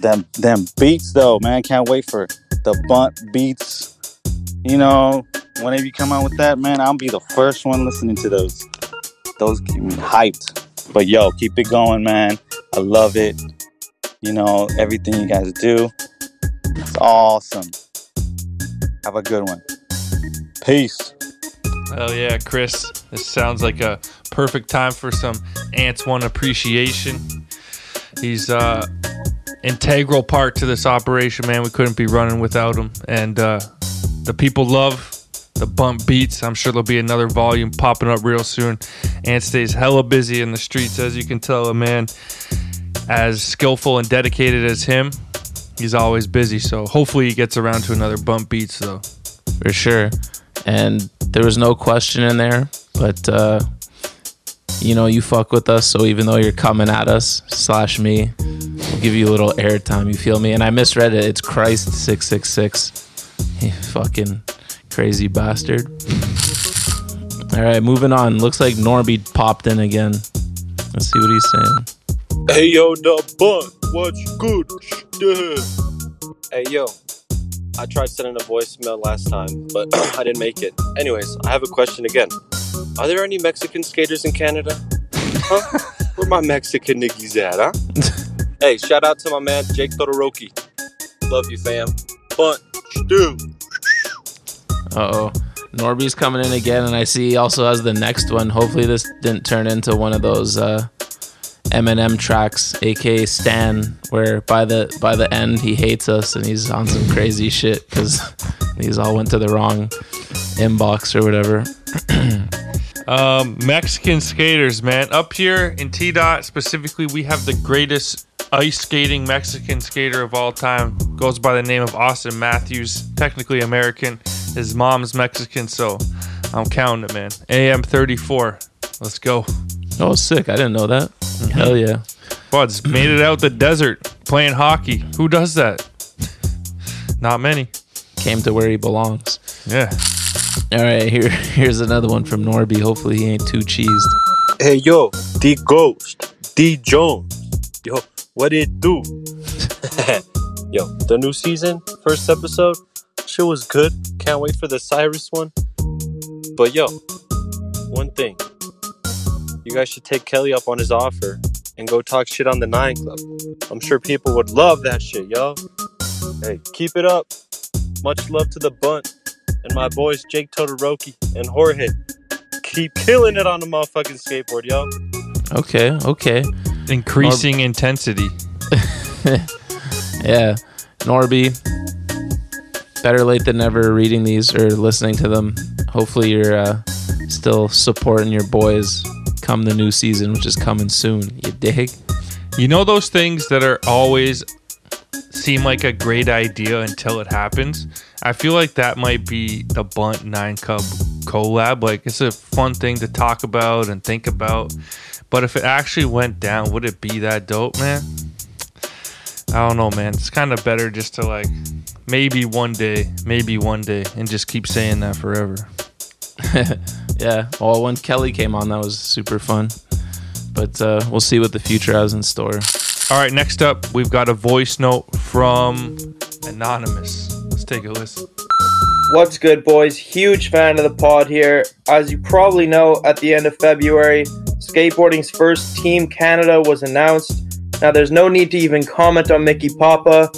them them beats though, man, can't wait for the bunt beats. You know, whenever you come out with that, man, I'll be the first one listening to those. Those keep me hyped. But yo, keep it going, man. I love it. You know, everything you guys do. It's awesome. Have a good one. Peace. Hell yeah, Chris. This sounds like a perfect time for some Ants One appreciation. He's uh integral part to this operation, man. We couldn't be running without him. And uh the people love the bump beats. I'm sure there'll be another volume popping up real soon. Ant stays hella busy in the streets, as you can tell, a man as skillful and dedicated as him. He's always busy, so hopefully he gets around to another bump beats though. for sure. And there was no question in there, but uh, you know, you fuck with us, so even though you're coming at us slash me, we'll give you a little airtime. You feel me? And I misread it. It's Christ six six six. [LAUGHS] You fucking crazy bastard. All right, moving on. Looks like Norby popped in again. Let's see what he's saying. Hey yo, the bunt, what's good? Hey yo, I tried sending a voicemail last time, but [CLEARS THROAT] I didn't make it. Anyways, I have a question again. Are there any Mexican skaters in Canada? Huh? [LAUGHS] Where my Mexican niggas at, huh? [LAUGHS] hey, shout out to my man Jake Todoroki. Love you, fam. Bunt, stew. Uh oh. Norby's coming in again, and I see he also has the next one. Hopefully, this didn't turn into one of those uh, Eminem tracks, aka Stan, where by the by the end he hates us and he's on some crazy shit because [LAUGHS] these all went to the wrong inbox or whatever. [CLEARS THROAT] Um, Mexican skaters, man. Up here in T Dot specifically, we have the greatest ice skating Mexican skater of all time. Goes by the name of Auston Matthews. Technically American. His mom's Mexican, so I'm counting it, man. AM 34. Let's go. Oh, sick! I didn't know that. Mm-hmm. Hell yeah! Buds made it out the desert playing hockey. Who does that? Not many. Came to where he belongs. Yeah. All right, here [LAUGHS] here's another one from Norby. Hopefully he ain't too cheesed. Hey yo, D Ghost, D Jones. Yo, what it do? [LAUGHS] yo, the new season, first episode, shit was good. Can't wait for the Cyrus one. But yo, one thing. You guys should take Kelly up on his offer and go talk shit on the Nine Club. I'm sure people would love that shit, yo. Hey, keep it up. Much love to the bunt and my boys Jake Todoroki and Jorge. Keep killing it on the motherfucking skateboard, yo. Okay, okay. Increasing intensity. [LAUGHS] yeah, Norby. Better late than never. Reading these or listening to them. Hopefully you're uh, still supporting your boys come the new season, which is coming soon. You dig? You know those things that are always seem like a great idea until it happens. I feel like that might be the Bunt Nine Club collab. Like it's a fun thing to talk about and think about. But if it actually went down, would it be that dope, man? I don't know, man. It's kind of better just to like maybe one day, maybe one day, and just keep saying that forever. [LAUGHS] yeah. Well, when Kelly came on, that was super fun. But uh, we'll see what the future has in store. All right, next up, we've got a voice note from Anonymous. Let's take a listen. What's good, boys? Huge fan of the pod here. As you probably know, at the end of February, skateboarding's first Team Canada was announced. Now, there's no need to even comment on Micky Papa,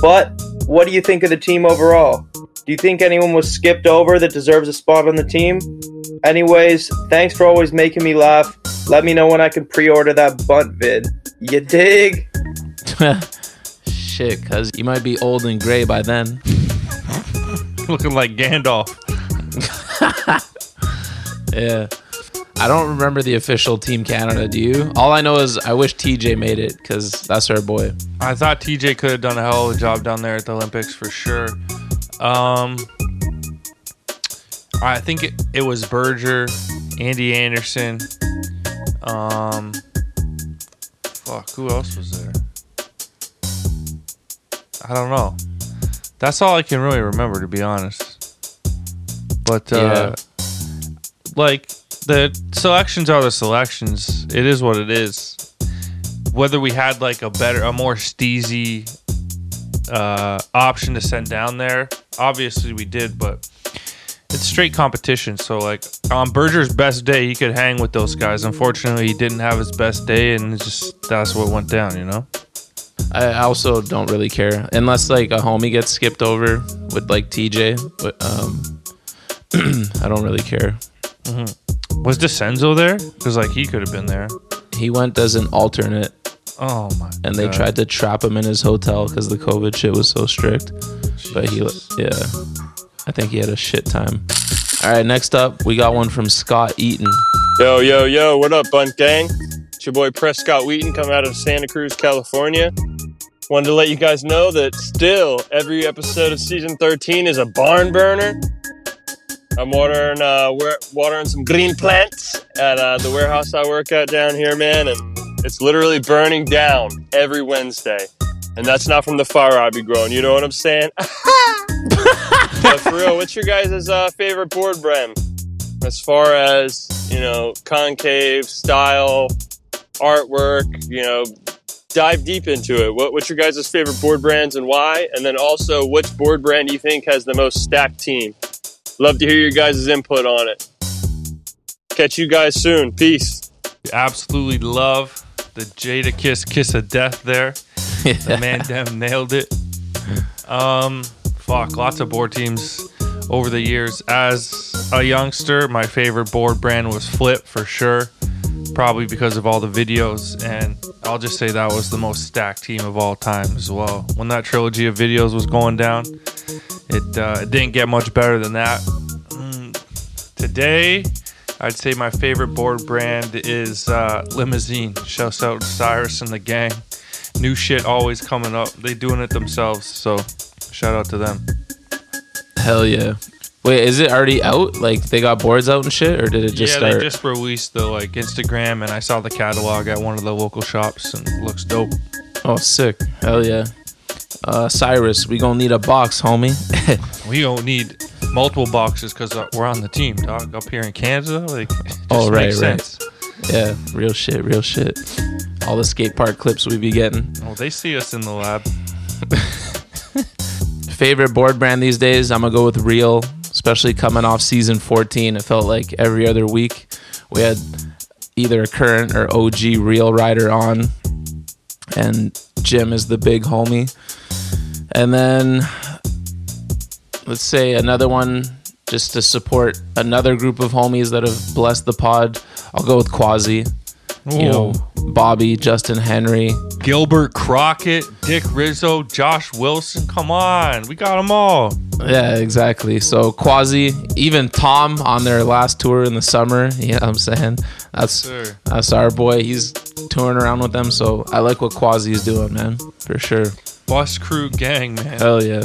but what do you think of the team overall? Do you think anyone was skipped over that deserves a spot on the team? Anyways, thanks for always making me laugh. Let me know when I can pre order that bunt vid. You dig? [LAUGHS] Shit, cuz you might be old and gray by then. [LAUGHS] Looking like Gandalf. [LAUGHS] yeah. I don't remember the official Team Canada, do you? All I know is I wish TJ made it because that's our boy. I thought TJ could have done a hell of a job down there at the Olympics for sure. Um, I think it, it was Berger, Andy Anderson. Um, fuck, who else was there? I don't know. That's all I can really remember, to be honest. But uh, like the selections are the selections. It is what it is. Whether we had like a better, a more steezy uh, option to send down there, obviously we did, but it's straight competition. So like on Berger's best day, he could hang with those guys. Unfortunately, he didn't have his best day, and it's just that's what went down. You know. I also don't really care unless like a homie gets skipped over with like TJ. But um, [CLEARS THROAT] I don't really care. Mm-hmm. Was Desenzo there? Because like he could have been there. He went as an alternate. Oh my! And they God. tried to trap him in his hotel because the COVID shit was so strict. But he, yeah, I think he had a shit time. All right, next up we got one from Scott Eaton. Yo, yo, yo, what up, Bunt Gang? It's your boy Prescott Wheaton coming out of Santa Cruz, California. Wanted to let you guys know that still every episode of season 13 is a barn burner. I'm watering, uh, wa- watering some green plants at uh, the warehouse I work at down here, man, and it's literally burning down every Wednesday. And that's not from the fire I be growing, you know what I'm saying? [LAUGHS] but for real, what's your guys' uh, favorite board brand? As far as, you know, concave, style, artwork, you know, dive deep into it. What, what's your guys' favorite board brands and why? And then also, which board brand do you think has the most stacked team? Love to hear your guys' input on it. Catch you guys soon. Peace. Absolutely love the Jadakiss Kiss of Death there. [LAUGHS] The man damn nailed it. Um, fuck, lots of board teams over the years. As a youngster, my favorite board brand was Flip for sure. Probably because of all the videos, and I'll just say that was the most stacked team of all time as well. When that trilogy of videos was going down, it, uh, it didn't get much better than that. Mm, today, I'd say my favorite board brand is uh, Limosine. Shouts out Cyrus and the gang. New shit always coming up. They doing it themselves, so shout out to them. Hell yeah. Wait, is it already out? Like they got boards out and shit, or did it just yeah, start? they just released the like Instagram, and I saw the catalog at one of the local shops, and it looks dope. Oh, sick. Hell yeah. Uh, Cyrus, we gonna need a box, homie. [LAUGHS] We don't need multiple boxes because uh, we're on the team, dog. Up here in Canada, like, [LAUGHS] oh, right, makes right. sense. Yeah, real shit, real shit. All the skate park clips we be getting. Oh, they see us in the lab. [LAUGHS] Favorite board brand these days? I'm gonna go with Real, especially coming off season 14. It felt like every other week we had either a current or OG Real rider on, and Jim is the big homie. And then let's say another one just to support another group of homies that have blessed the pod. I'll go with Quasi. You know, Bobby, Justin Henry, Gilbert Crockett, Dick Rizzo, Josh Wilson. Come on, we got them all. Yeah, exactly. So Quasi, even Tom on their last tour in the summer. [LAUGHS] You know what I'm saying? That's Sir. that's our boy. He's touring around with them. So I like what Quasi's doing, man. For sure. Bus Crew Gang, man. Hell yeah.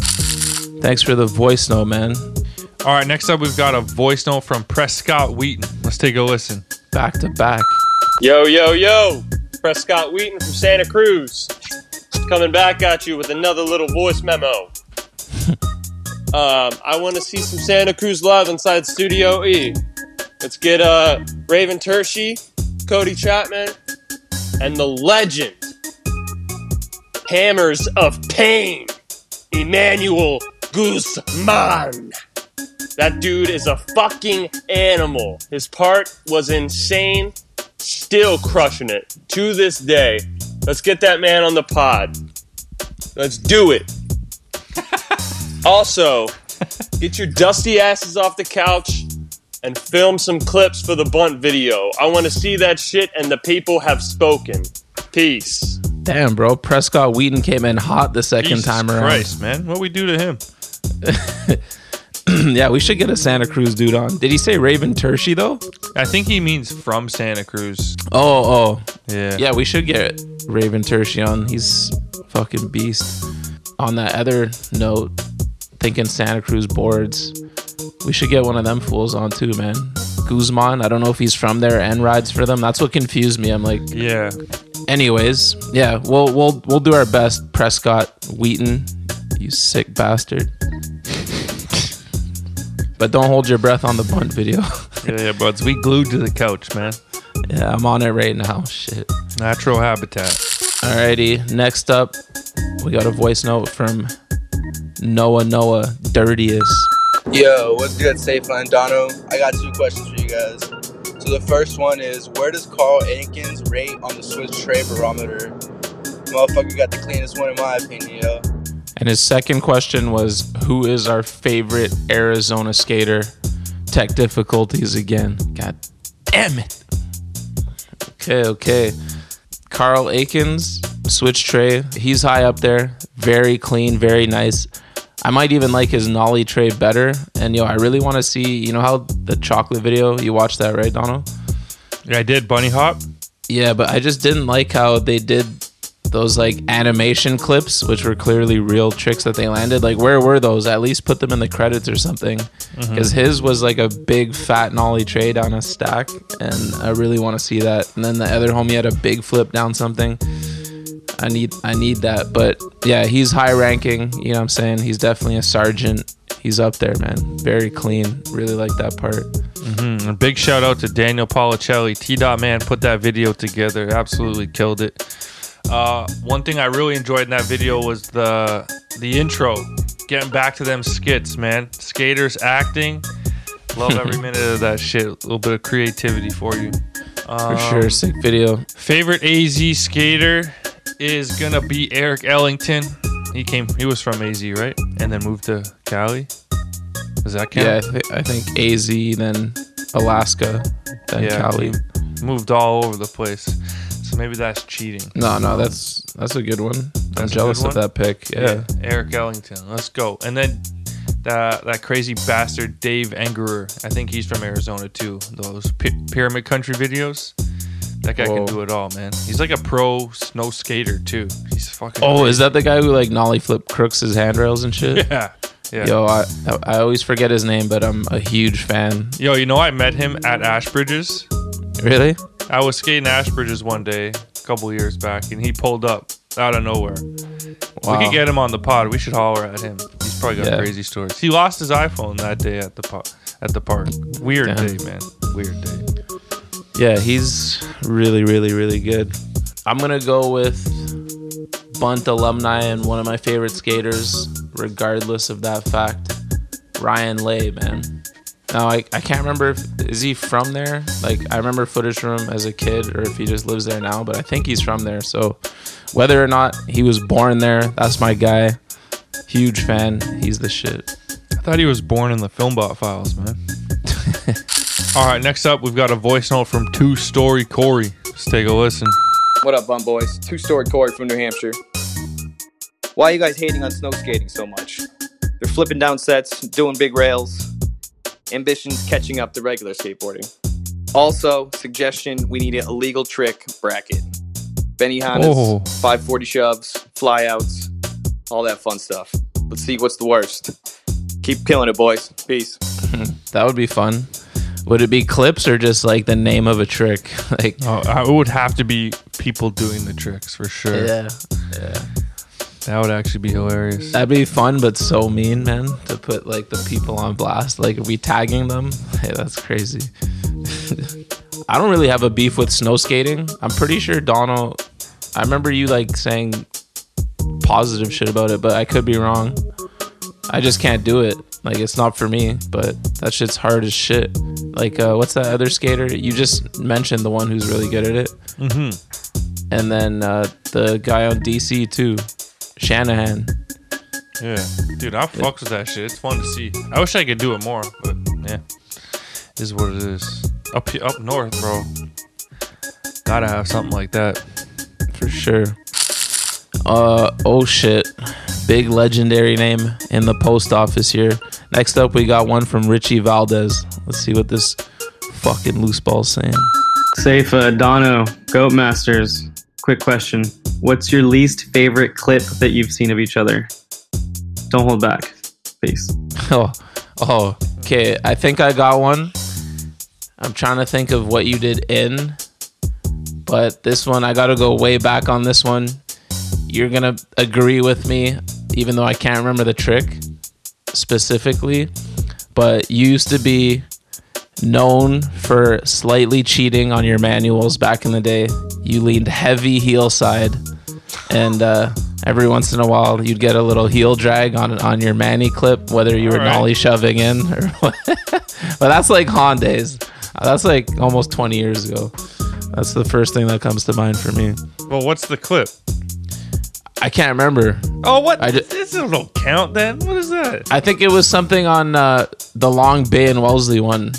Thanks for the voice note, man. All right, next up we've got a voice note from Prescott Wheaton. Let's take a listen. Back to back. Yo, yo, yo. Prescott Wheaton from Santa Cruz. Coming back at you with another little voice memo. [LAUGHS] um, I want to see some Santa Cruz love inside Studio E. Let's get uh, Raven Tershy, Cody Chapman, and the legend, Hammers of Pain, Emmanuel Guzman. That dude is a fucking animal. His part was insane. Still crushing it to this day. Let's get that man on the pod. Let's do it. [LAUGHS] also, get your dusty asses off the couch and film some clips for the bunt video. I want to see that shit, and the people have spoken. Peace. Damn, bro. Prescott Wheaton came in hot the second Jesus time around. Christ, man. What we do to him? [LAUGHS] [CLEARS THROAT] yeah, we should get a Santa Cruz dude on. Did he say Raven Tershy though? I think he means from Santa Cruz. Oh, oh. Yeah. Yeah, we should get Raven Tershy on. He's fucking beast. On that other note, thinking Santa Cruz boards, we should get one of them fools on too, man. Guzman, I don't know if he's from there and rides for them. That's what confused me. I'm like, Yeah. anyways, yeah, we'll we'll we'll do our best. Prescott Wheaton, you sick bastard. But don't hold your breath on the bunt video. [LAUGHS] Yeah, yeah, buds. We glued to the couch, man. yeah, I'm on it right now. Shit. Natural habitat. Alrighty, next up, we got a voice note from Noah Noah Dirtiest. Yo, what's good, Safe and Dono? I got two questions for you guys. So the first one is, where does Carl Aikens rate on the Switch Tray Barometer? Motherfucker got the cleanest one in my opinion, yo. And his second question was, who is our favorite Arizona skater? Tech difficulties again. God damn it. Okay, okay. Carl Aikens, switch tray. He's high up there. Very clean, very nice. I might even like his nollie tray better. And yo, I really want to see, you know how the chocolate video, you watched that, right, Donald? Yeah, I did. Bunny hop. Yeah, but I just didn't like how they did those like animation clips, which were clearly real tricks that they landed. Like, where were those? At least put them in the credits or something. Because his was like a big fat nollie tray on a stack, and I really want to see that. And then the other homie had a big flip down something. I need I need that. But yeah, he's high ranking. You know what I'm saying? He's definitely a sergeant. He's up there, man. Very clean. Really like that part. hmm A big shout out to Daniel Policelli. T Dot Man put that video together. Absolutely killed it. Uh, one thing I really enjoyed in that video was the the intro. Getting back to them skits, man. Skaters acting. Love every [LAUGHS] minute of that shit. A little bit of creativity for you. For sure, sick video. Favorite AZ skater is gonna be Eric Ellington. He came. He was from AZ, right? And then moved to Cali. Does that count? Yeah, I, th- I think AZ, then Alaska, then Cali. moved all over the place. So maybe that's cheating. No, no, that's that's a good one. I'm That's a jealous good of one? that pick. Yeah. Eric Ellington. Let's go. And then that that crazy bastard Dave Engerer. I think he's from Arizona too. Those pyramid country videos. That guy Whoa. can do it all, man. He's like a pro snow skater too. He's fucking. Oh, is that the guy who like nollie flip crooks his handrails and shit? Yeah, yeah. Yo, I I always forget his name, but I'm a huge fan. Yo, you know I met him at Ashbridges. Really? I was skating Ashbridges one day a couple years back, and he pulled up out of nowhere. Wow. We could get him on the pod. We should holler at him. He's probably got Yeah. crazy stories. He lost his iPhone that day at the po- at the park. Weird Damn. day, man. Weird day. Yeah, he's really, really, really good. I'm gonna go with Bunt alumni and one of my favorite skaters, regardless of that fact, Ryan Lay, man. Now I, I can't remember if is he from there. Like I remember footage from him as a kid, or if he just lives there now. But I think he's from there. So whether or not he was born there, that's my guy. Huge fan. He's the shit. I thought he was born in the Filmbot files, man. [LAUGHS] All right, next up, we've got a voice note from Two Story Corey. Let's take a listen. What up, Bum Boys? Two story Corey from New Hampshire. Why are you guys hating on snow skating so much? They're flipping down sets, doing big rails. Ambitions catching up to regular skateboarding. Also, suggestion we need a illegal trick bracket. Benihanas, Oh. 540 shoves, flyouts, all that fun stuff. Let's see what's the worst. Keep killing it, boys. Peace. [LAUGHS] that would be fun. Would it be clips or just like the name of a trick? [LAUGHS] like Oh, I- it would have to be people doing the tricks for sure. Yeah, yeah. That would actually be hilarious. That'd be fun, but so mean, man. To put like the people on blast, like are we tagging them. [LAUGHS] Hey, that's crazy. [LAUGHS] I don't really have a beef with snow skating. I'm pretty sure Donald. I remember you like saying positive shit about it, but I could be wrong. I just can't do it. Like it's not for me. But that shit's hard as shit. Like uh, what's that other skater? You just mentioned the one who's really good at it. Mm-hmm. And then uh, the guy on DC too, Shanahan. Yeah, dude, I fucks with that shit. It's fun to see. I wish I could do it more, but yeah, is what it is. Up here, up north, bro. Gotta have something like that for sure. Uh oh shit. Big legendary name in the post office here. Next up we got one from Richie Valdez. Let's see what this fucking loose ball's saying. Safe, uh, Dono, Goat Masters. Quick question. What's your least favorite clip that you've seen of each other? Don't hold back. Peace. [LAUGHS] Oh, oh, okay. I think I got one. I'm trying to think of what you did in, but this one I got to go way back on this one. You're gonna agree with me, even though I can't remember the trick specifically. But you used to be known for slightly cheating on your manuals back in the day. You leaned heavy heel side, and uh, every once in a while you'd get a little heel drag on on your manny clip, whether you were Alright. nollie shoving in or [LAUGHS] what. but that's like Han days. That's like almost 20 years ago. That's the first thing that comes to mind for me. Well, what's the clip? I can't remember. Oh, what? I ju- this don't count then. What is that? I think it was something on uh, the Long Bay and Wellesley one,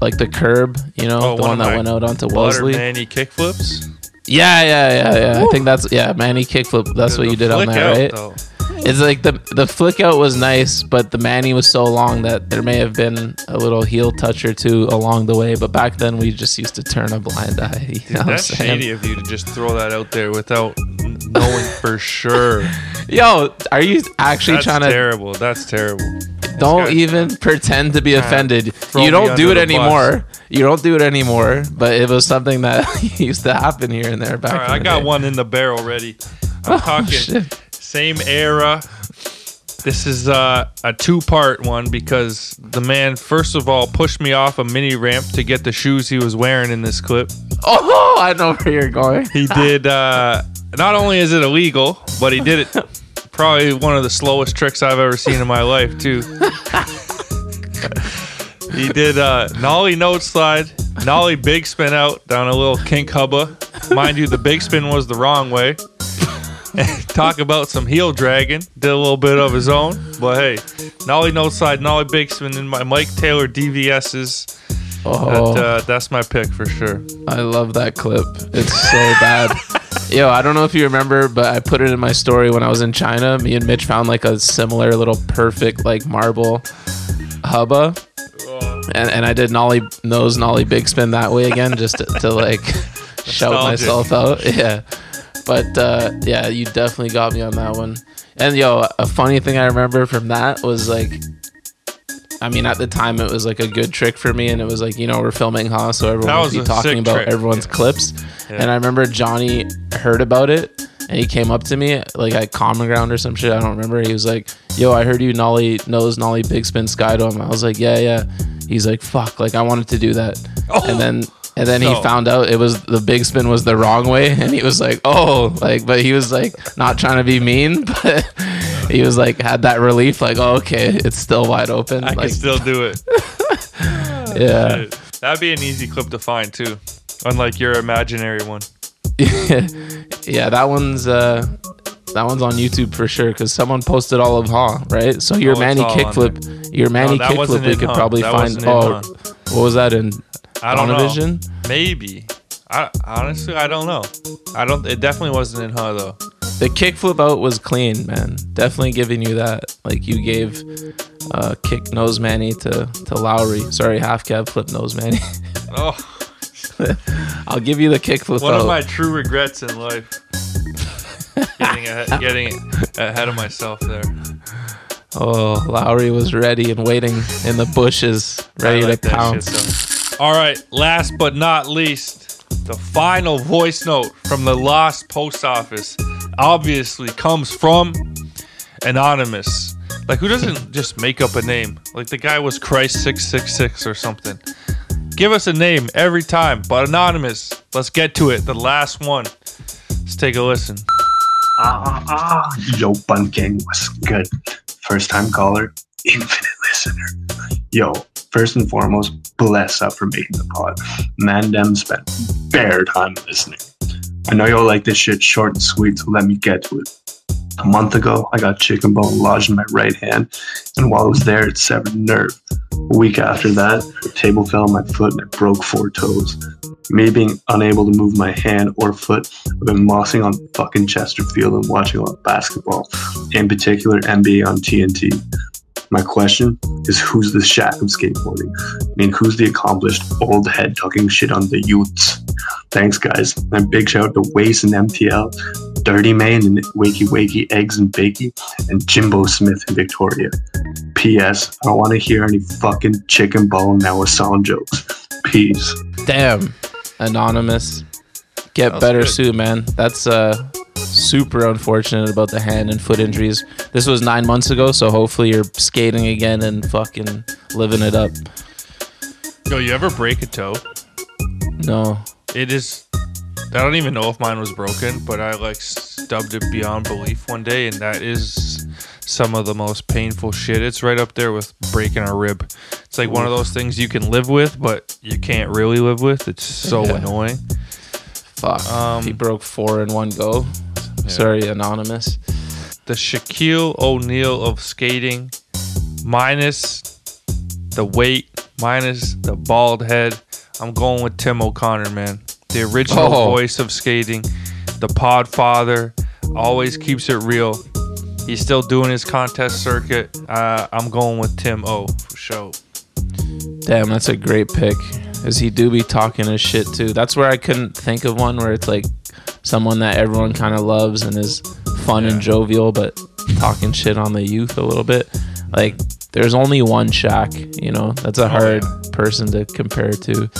like the curb, you know, Oh, the one one that went out onto Wellesley. Manny kickflips. Yeah, yeah, yeah, yeah. I think that's yeah, Manny kickflip. That's what you did on flick that, out, right? though. It's like the the flick out was nice, but the Manny was so long that there may have been a little heel touch or two along the way. But back then we just used to turn a blind eye. [LAUGHS] You Dude, know what I'm that's saying? shady of you to just throw that out there without knowing for sure. [LAUGHS] Yo, are you actually That's trying to? That's terrible. That's terrible. Don't even pretend to be offended. You don't do it anymore. You don't do it anymore. But it was something that [LAUGHS] used to happen here and there back. All right, I got day. one in the barrel ready. I'm Oh, talking shit. same era, This is uh, a two part one because the man, first of all, pushed me off a mini ramp to get the shoes he was wearing in this clip. Oh, [LAUGHS] I know where you're going. He did, [LAUGHS] uh, not only is it illegal, but he did it probably one of the slowest tricks I've ever seen in my life, too. [LAUGHS] he did uh, Nolly note slide, Nolly big spin out down a little kink hubba. Mind you, the big spin was the wrong way. [LAUGHS] Talk about some heel dragging. Did a little bit of his own, but hey, Nolly no slide, Nolly big spin, and my Mike Taylor DVS's. Oh. That, uh, that's my pick for sure. I love that clip. It's so bad. [LAUGHS] Yo, I don't know if you remember, but I put it in my story when I was in China. Me and Mitch found like a similar little perfect like marble hubba. And, and I did nollie nose nollie big spin that way again just to, to like [LAUGHS] shout myself out. [LAUGHS] Yeah. But uh, yeah, you definitely got me on that one. And yo, a funny thing I remember from that was like I mean, at the time, it was like a good trick for me, and it was like you know we're filming, huh? So everyone That was be talking about trick, everyone's yeah. clips, Yeah. and I remember Johnny heard about it, and he came up to me like at Common Ground or some shit. I don't remember. He was like, "Yo, I heard you nollie nose nollie big spin skydome." I was like, "Yeah, yeah." He's like, "Fuck!" Like I wanted to do that, oh, and then and then he found out it was the big spin was the wrong way, [LAUGHS] and he was like, "Oh!" Like, but he was like not trying to be mean, [LAUGHS] but he was like had that relief, like, "Oh, okay, it's still wide open." I like, can still do it. [LAUGHS] Yeah. That'd be an easy clip to find too. Unlike your imaginary one. [LAUGHS] yeah, that one's uh that one's on YouTube for sure because someone posted all of Ha, right? So your Oh, Manny kickflip, your Manny wasn't kickflip, we could Ha. probably That find. Oh, Ha. what was that in? I don't know. Maybe. I honestly I don't know. I don't it definitely wasn't in her though. The kickflip out was clean, man. Definitely giving you that. Like you gave uh kick nose Manny to to Lowry. Sorry, half cab flip nose Manny. [LAUGHS] Oh I'll give you the kickflip one out. of my true regrets in life. getting ahead, [LAUGHS] getting ahead of myself there. oh, Lowry was ready and waiting in the bushes, ready like to pounce. shit. All right, last but not least, the final voice note from the lost post office obviously comes from anonymous. Like who doesn't [LAUGHS] just make up a name? Like the guy was Christ six six six or something. Give us a name every time, but anonymous. Let's get to it. The last one. Let's take a listen. Ah, ah, yo, Bun Gang, what's good? First time caller, infinite listener. Yo, first and foremost, bless up for making the pod. Man, them spent bare time listening. I know y'all like this shit short and sweet, so let me get to it. A month ago, I got chicken bone lodged in my right hand, and while it was there, it severed a nerve. A week after that, a table fell on my foot and I broke four toes. Me being unable to move my hand or foot, I've been mossing on fucking Chesterfield and watching a lot of basketball, in particular NBA on TNT. My question is who's the Shaq of skateboarding? I mean, who's the accomplished old head talking shit on the youths? Thanks, guys. And big shout out to Waste and MTL, Dirty Man and Wakey Wakey Eggs and Bakey, and Jimbo Smith in Victoria. P.S. I don't want to hear any fucking chicken bone now with sound jokes. Peace. Damn, anonymous. Get better good. soon, man. That's uh super unfortunate about the hand and foot injuries. This was nine months ago, so hopefully you're skating again and fucking living it up. Yo, you ever break a toe? No. It is. I don't even know if mine was broken, but I like stubbed it beyond belief one day, and that is some of the most painful shit. It's right up there with breaking a rib. It's like one of those things you can live with, but you can't really live with. It's so Yeah. annoying. Fuck. Um, he broke four in one go. Sorry, anonymous. The Shaquille O'Neal of skating, minus the weight, minus the bald head. I'm going with Tim O'Connor, man. The original Oh. voice of skating, the pod father, always keeps it real. He's still doing his contest circuit. Uh, I'm going with Tim O for sure. Damn, that's a great pick. Cause he do be talking his shit too. That's where I couldn't think of one where it's like someone that everyone kind of loves and is fun and jovial, but talking shit on the youth a little bit. Like, there's only one Shaq, you know. That's a hard person to compare to.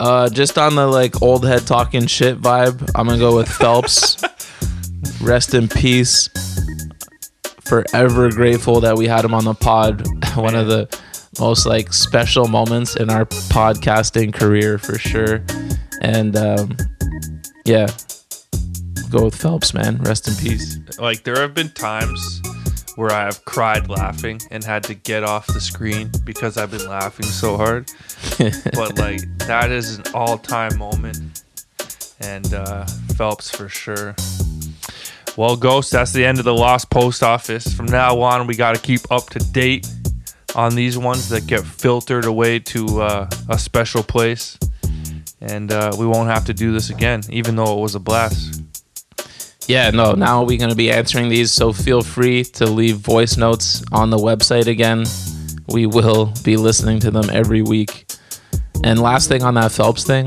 Uh, just on the like old head talking shit vibe, I'm gonna go with Phelps. [LAUGHS] Rest in peace. forever grateful that we had him on the pod. [LAUGHS] One of the most like special moments in our podcasting career for sure. And um, yeah, go with Phelps, man. Rest in peace. Like there have been times where I have cried laughing and had to get off the screen because I've been laughing so hard. [LAUGHS] but like that is an all-time moment, and uh, Phelps for sure. Well, Ghost, that's the end of the Lost Post Office. From now on, we got to keep up to date on these ones that get filtered away to uh, a special place. And uh, we won't have to do this again, even though it was a blast. Yeah, no, now we're going to be answering these. So feel free to leave voice notes on the website again. We will be listening to them every week. And last thing on that Phelps thing,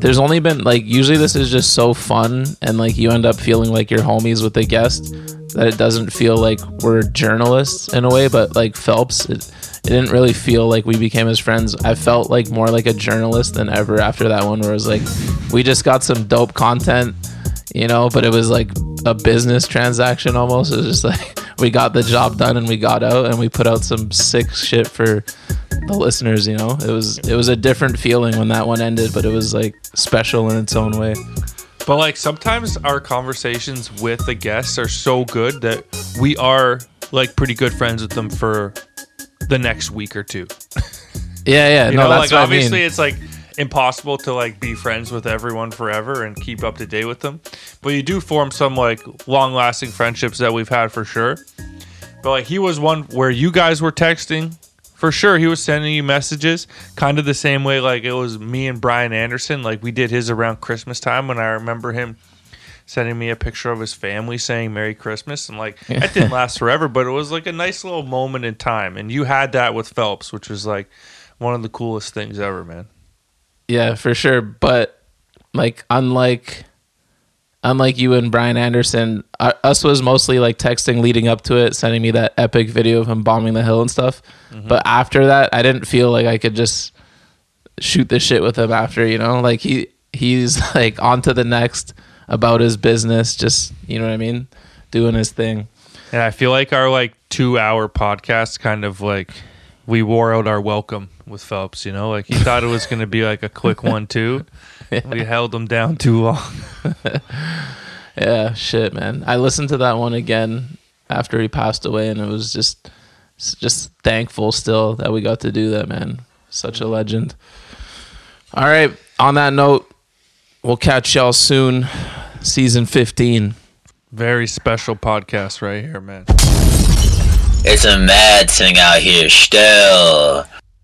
there's only been like usually this is just so fun and like you end up feeling like you're homies with the guest that it doesn't feel like we're journalists in a way but like phelps it, it didn't really feel like we became his friends. I felt like more like a journalist than ever after that one where it was like we just got some dope content you know but it was like a business transaction almost. It was just [LAUGHS] like we got the job done and we got out and we put out some sick shit for the listeners you know? It was it was a different feeling when that one ended but it was like special in its own way But like sometimes our conversations with the guests are so good that we are like pretty good friends with them for the next week or two. yeah yeah You no know, that's like obviously I mean. it's like impossible to like be friends with everyone forever and keep up to date with them. But you do form some like long lasting friendships that we've had for sure. But like he was one where you guys were texting for sure. He was sending you messages kind of the same way like it was me and Brian Anderson. Like we did his around Christmas time when I remember him sending me a picture of his family saying Merry Christmas. And like that didn't [LAUGHS] last forever, but it was like a nice little moment in time. And you had that with Phelps, which was like one of the coolest things ever, man. Yeah, for sure. But like, unlike unlike you and Brian Anderson, uh, us was mostly like texting leading up to it, sending me that epic video of him bombing the hill and stuff. Mhm. But after that, I didn't feel like I could just shoot the shit with him after. You know, like he he's [LAUGHS] like on to the next about his business, just you know what I mean, doing his thing. And I feel like our like two hour podcast kind of like we wore out our welcome with Phelps, you know? Like he thought it was gonna be like a quick [LAUGHS] one two. [LAUGHS] We held him down too long. [LAUGHS] Yeah, shit, man. I listened to that one again after he passed away, and it was just, just thankful still that we got to do that, man. Such a legend. All right. On that note, we'll catch y'all soon. Season fifteen. Very special podcast right here, man. It's a mad thing out here still.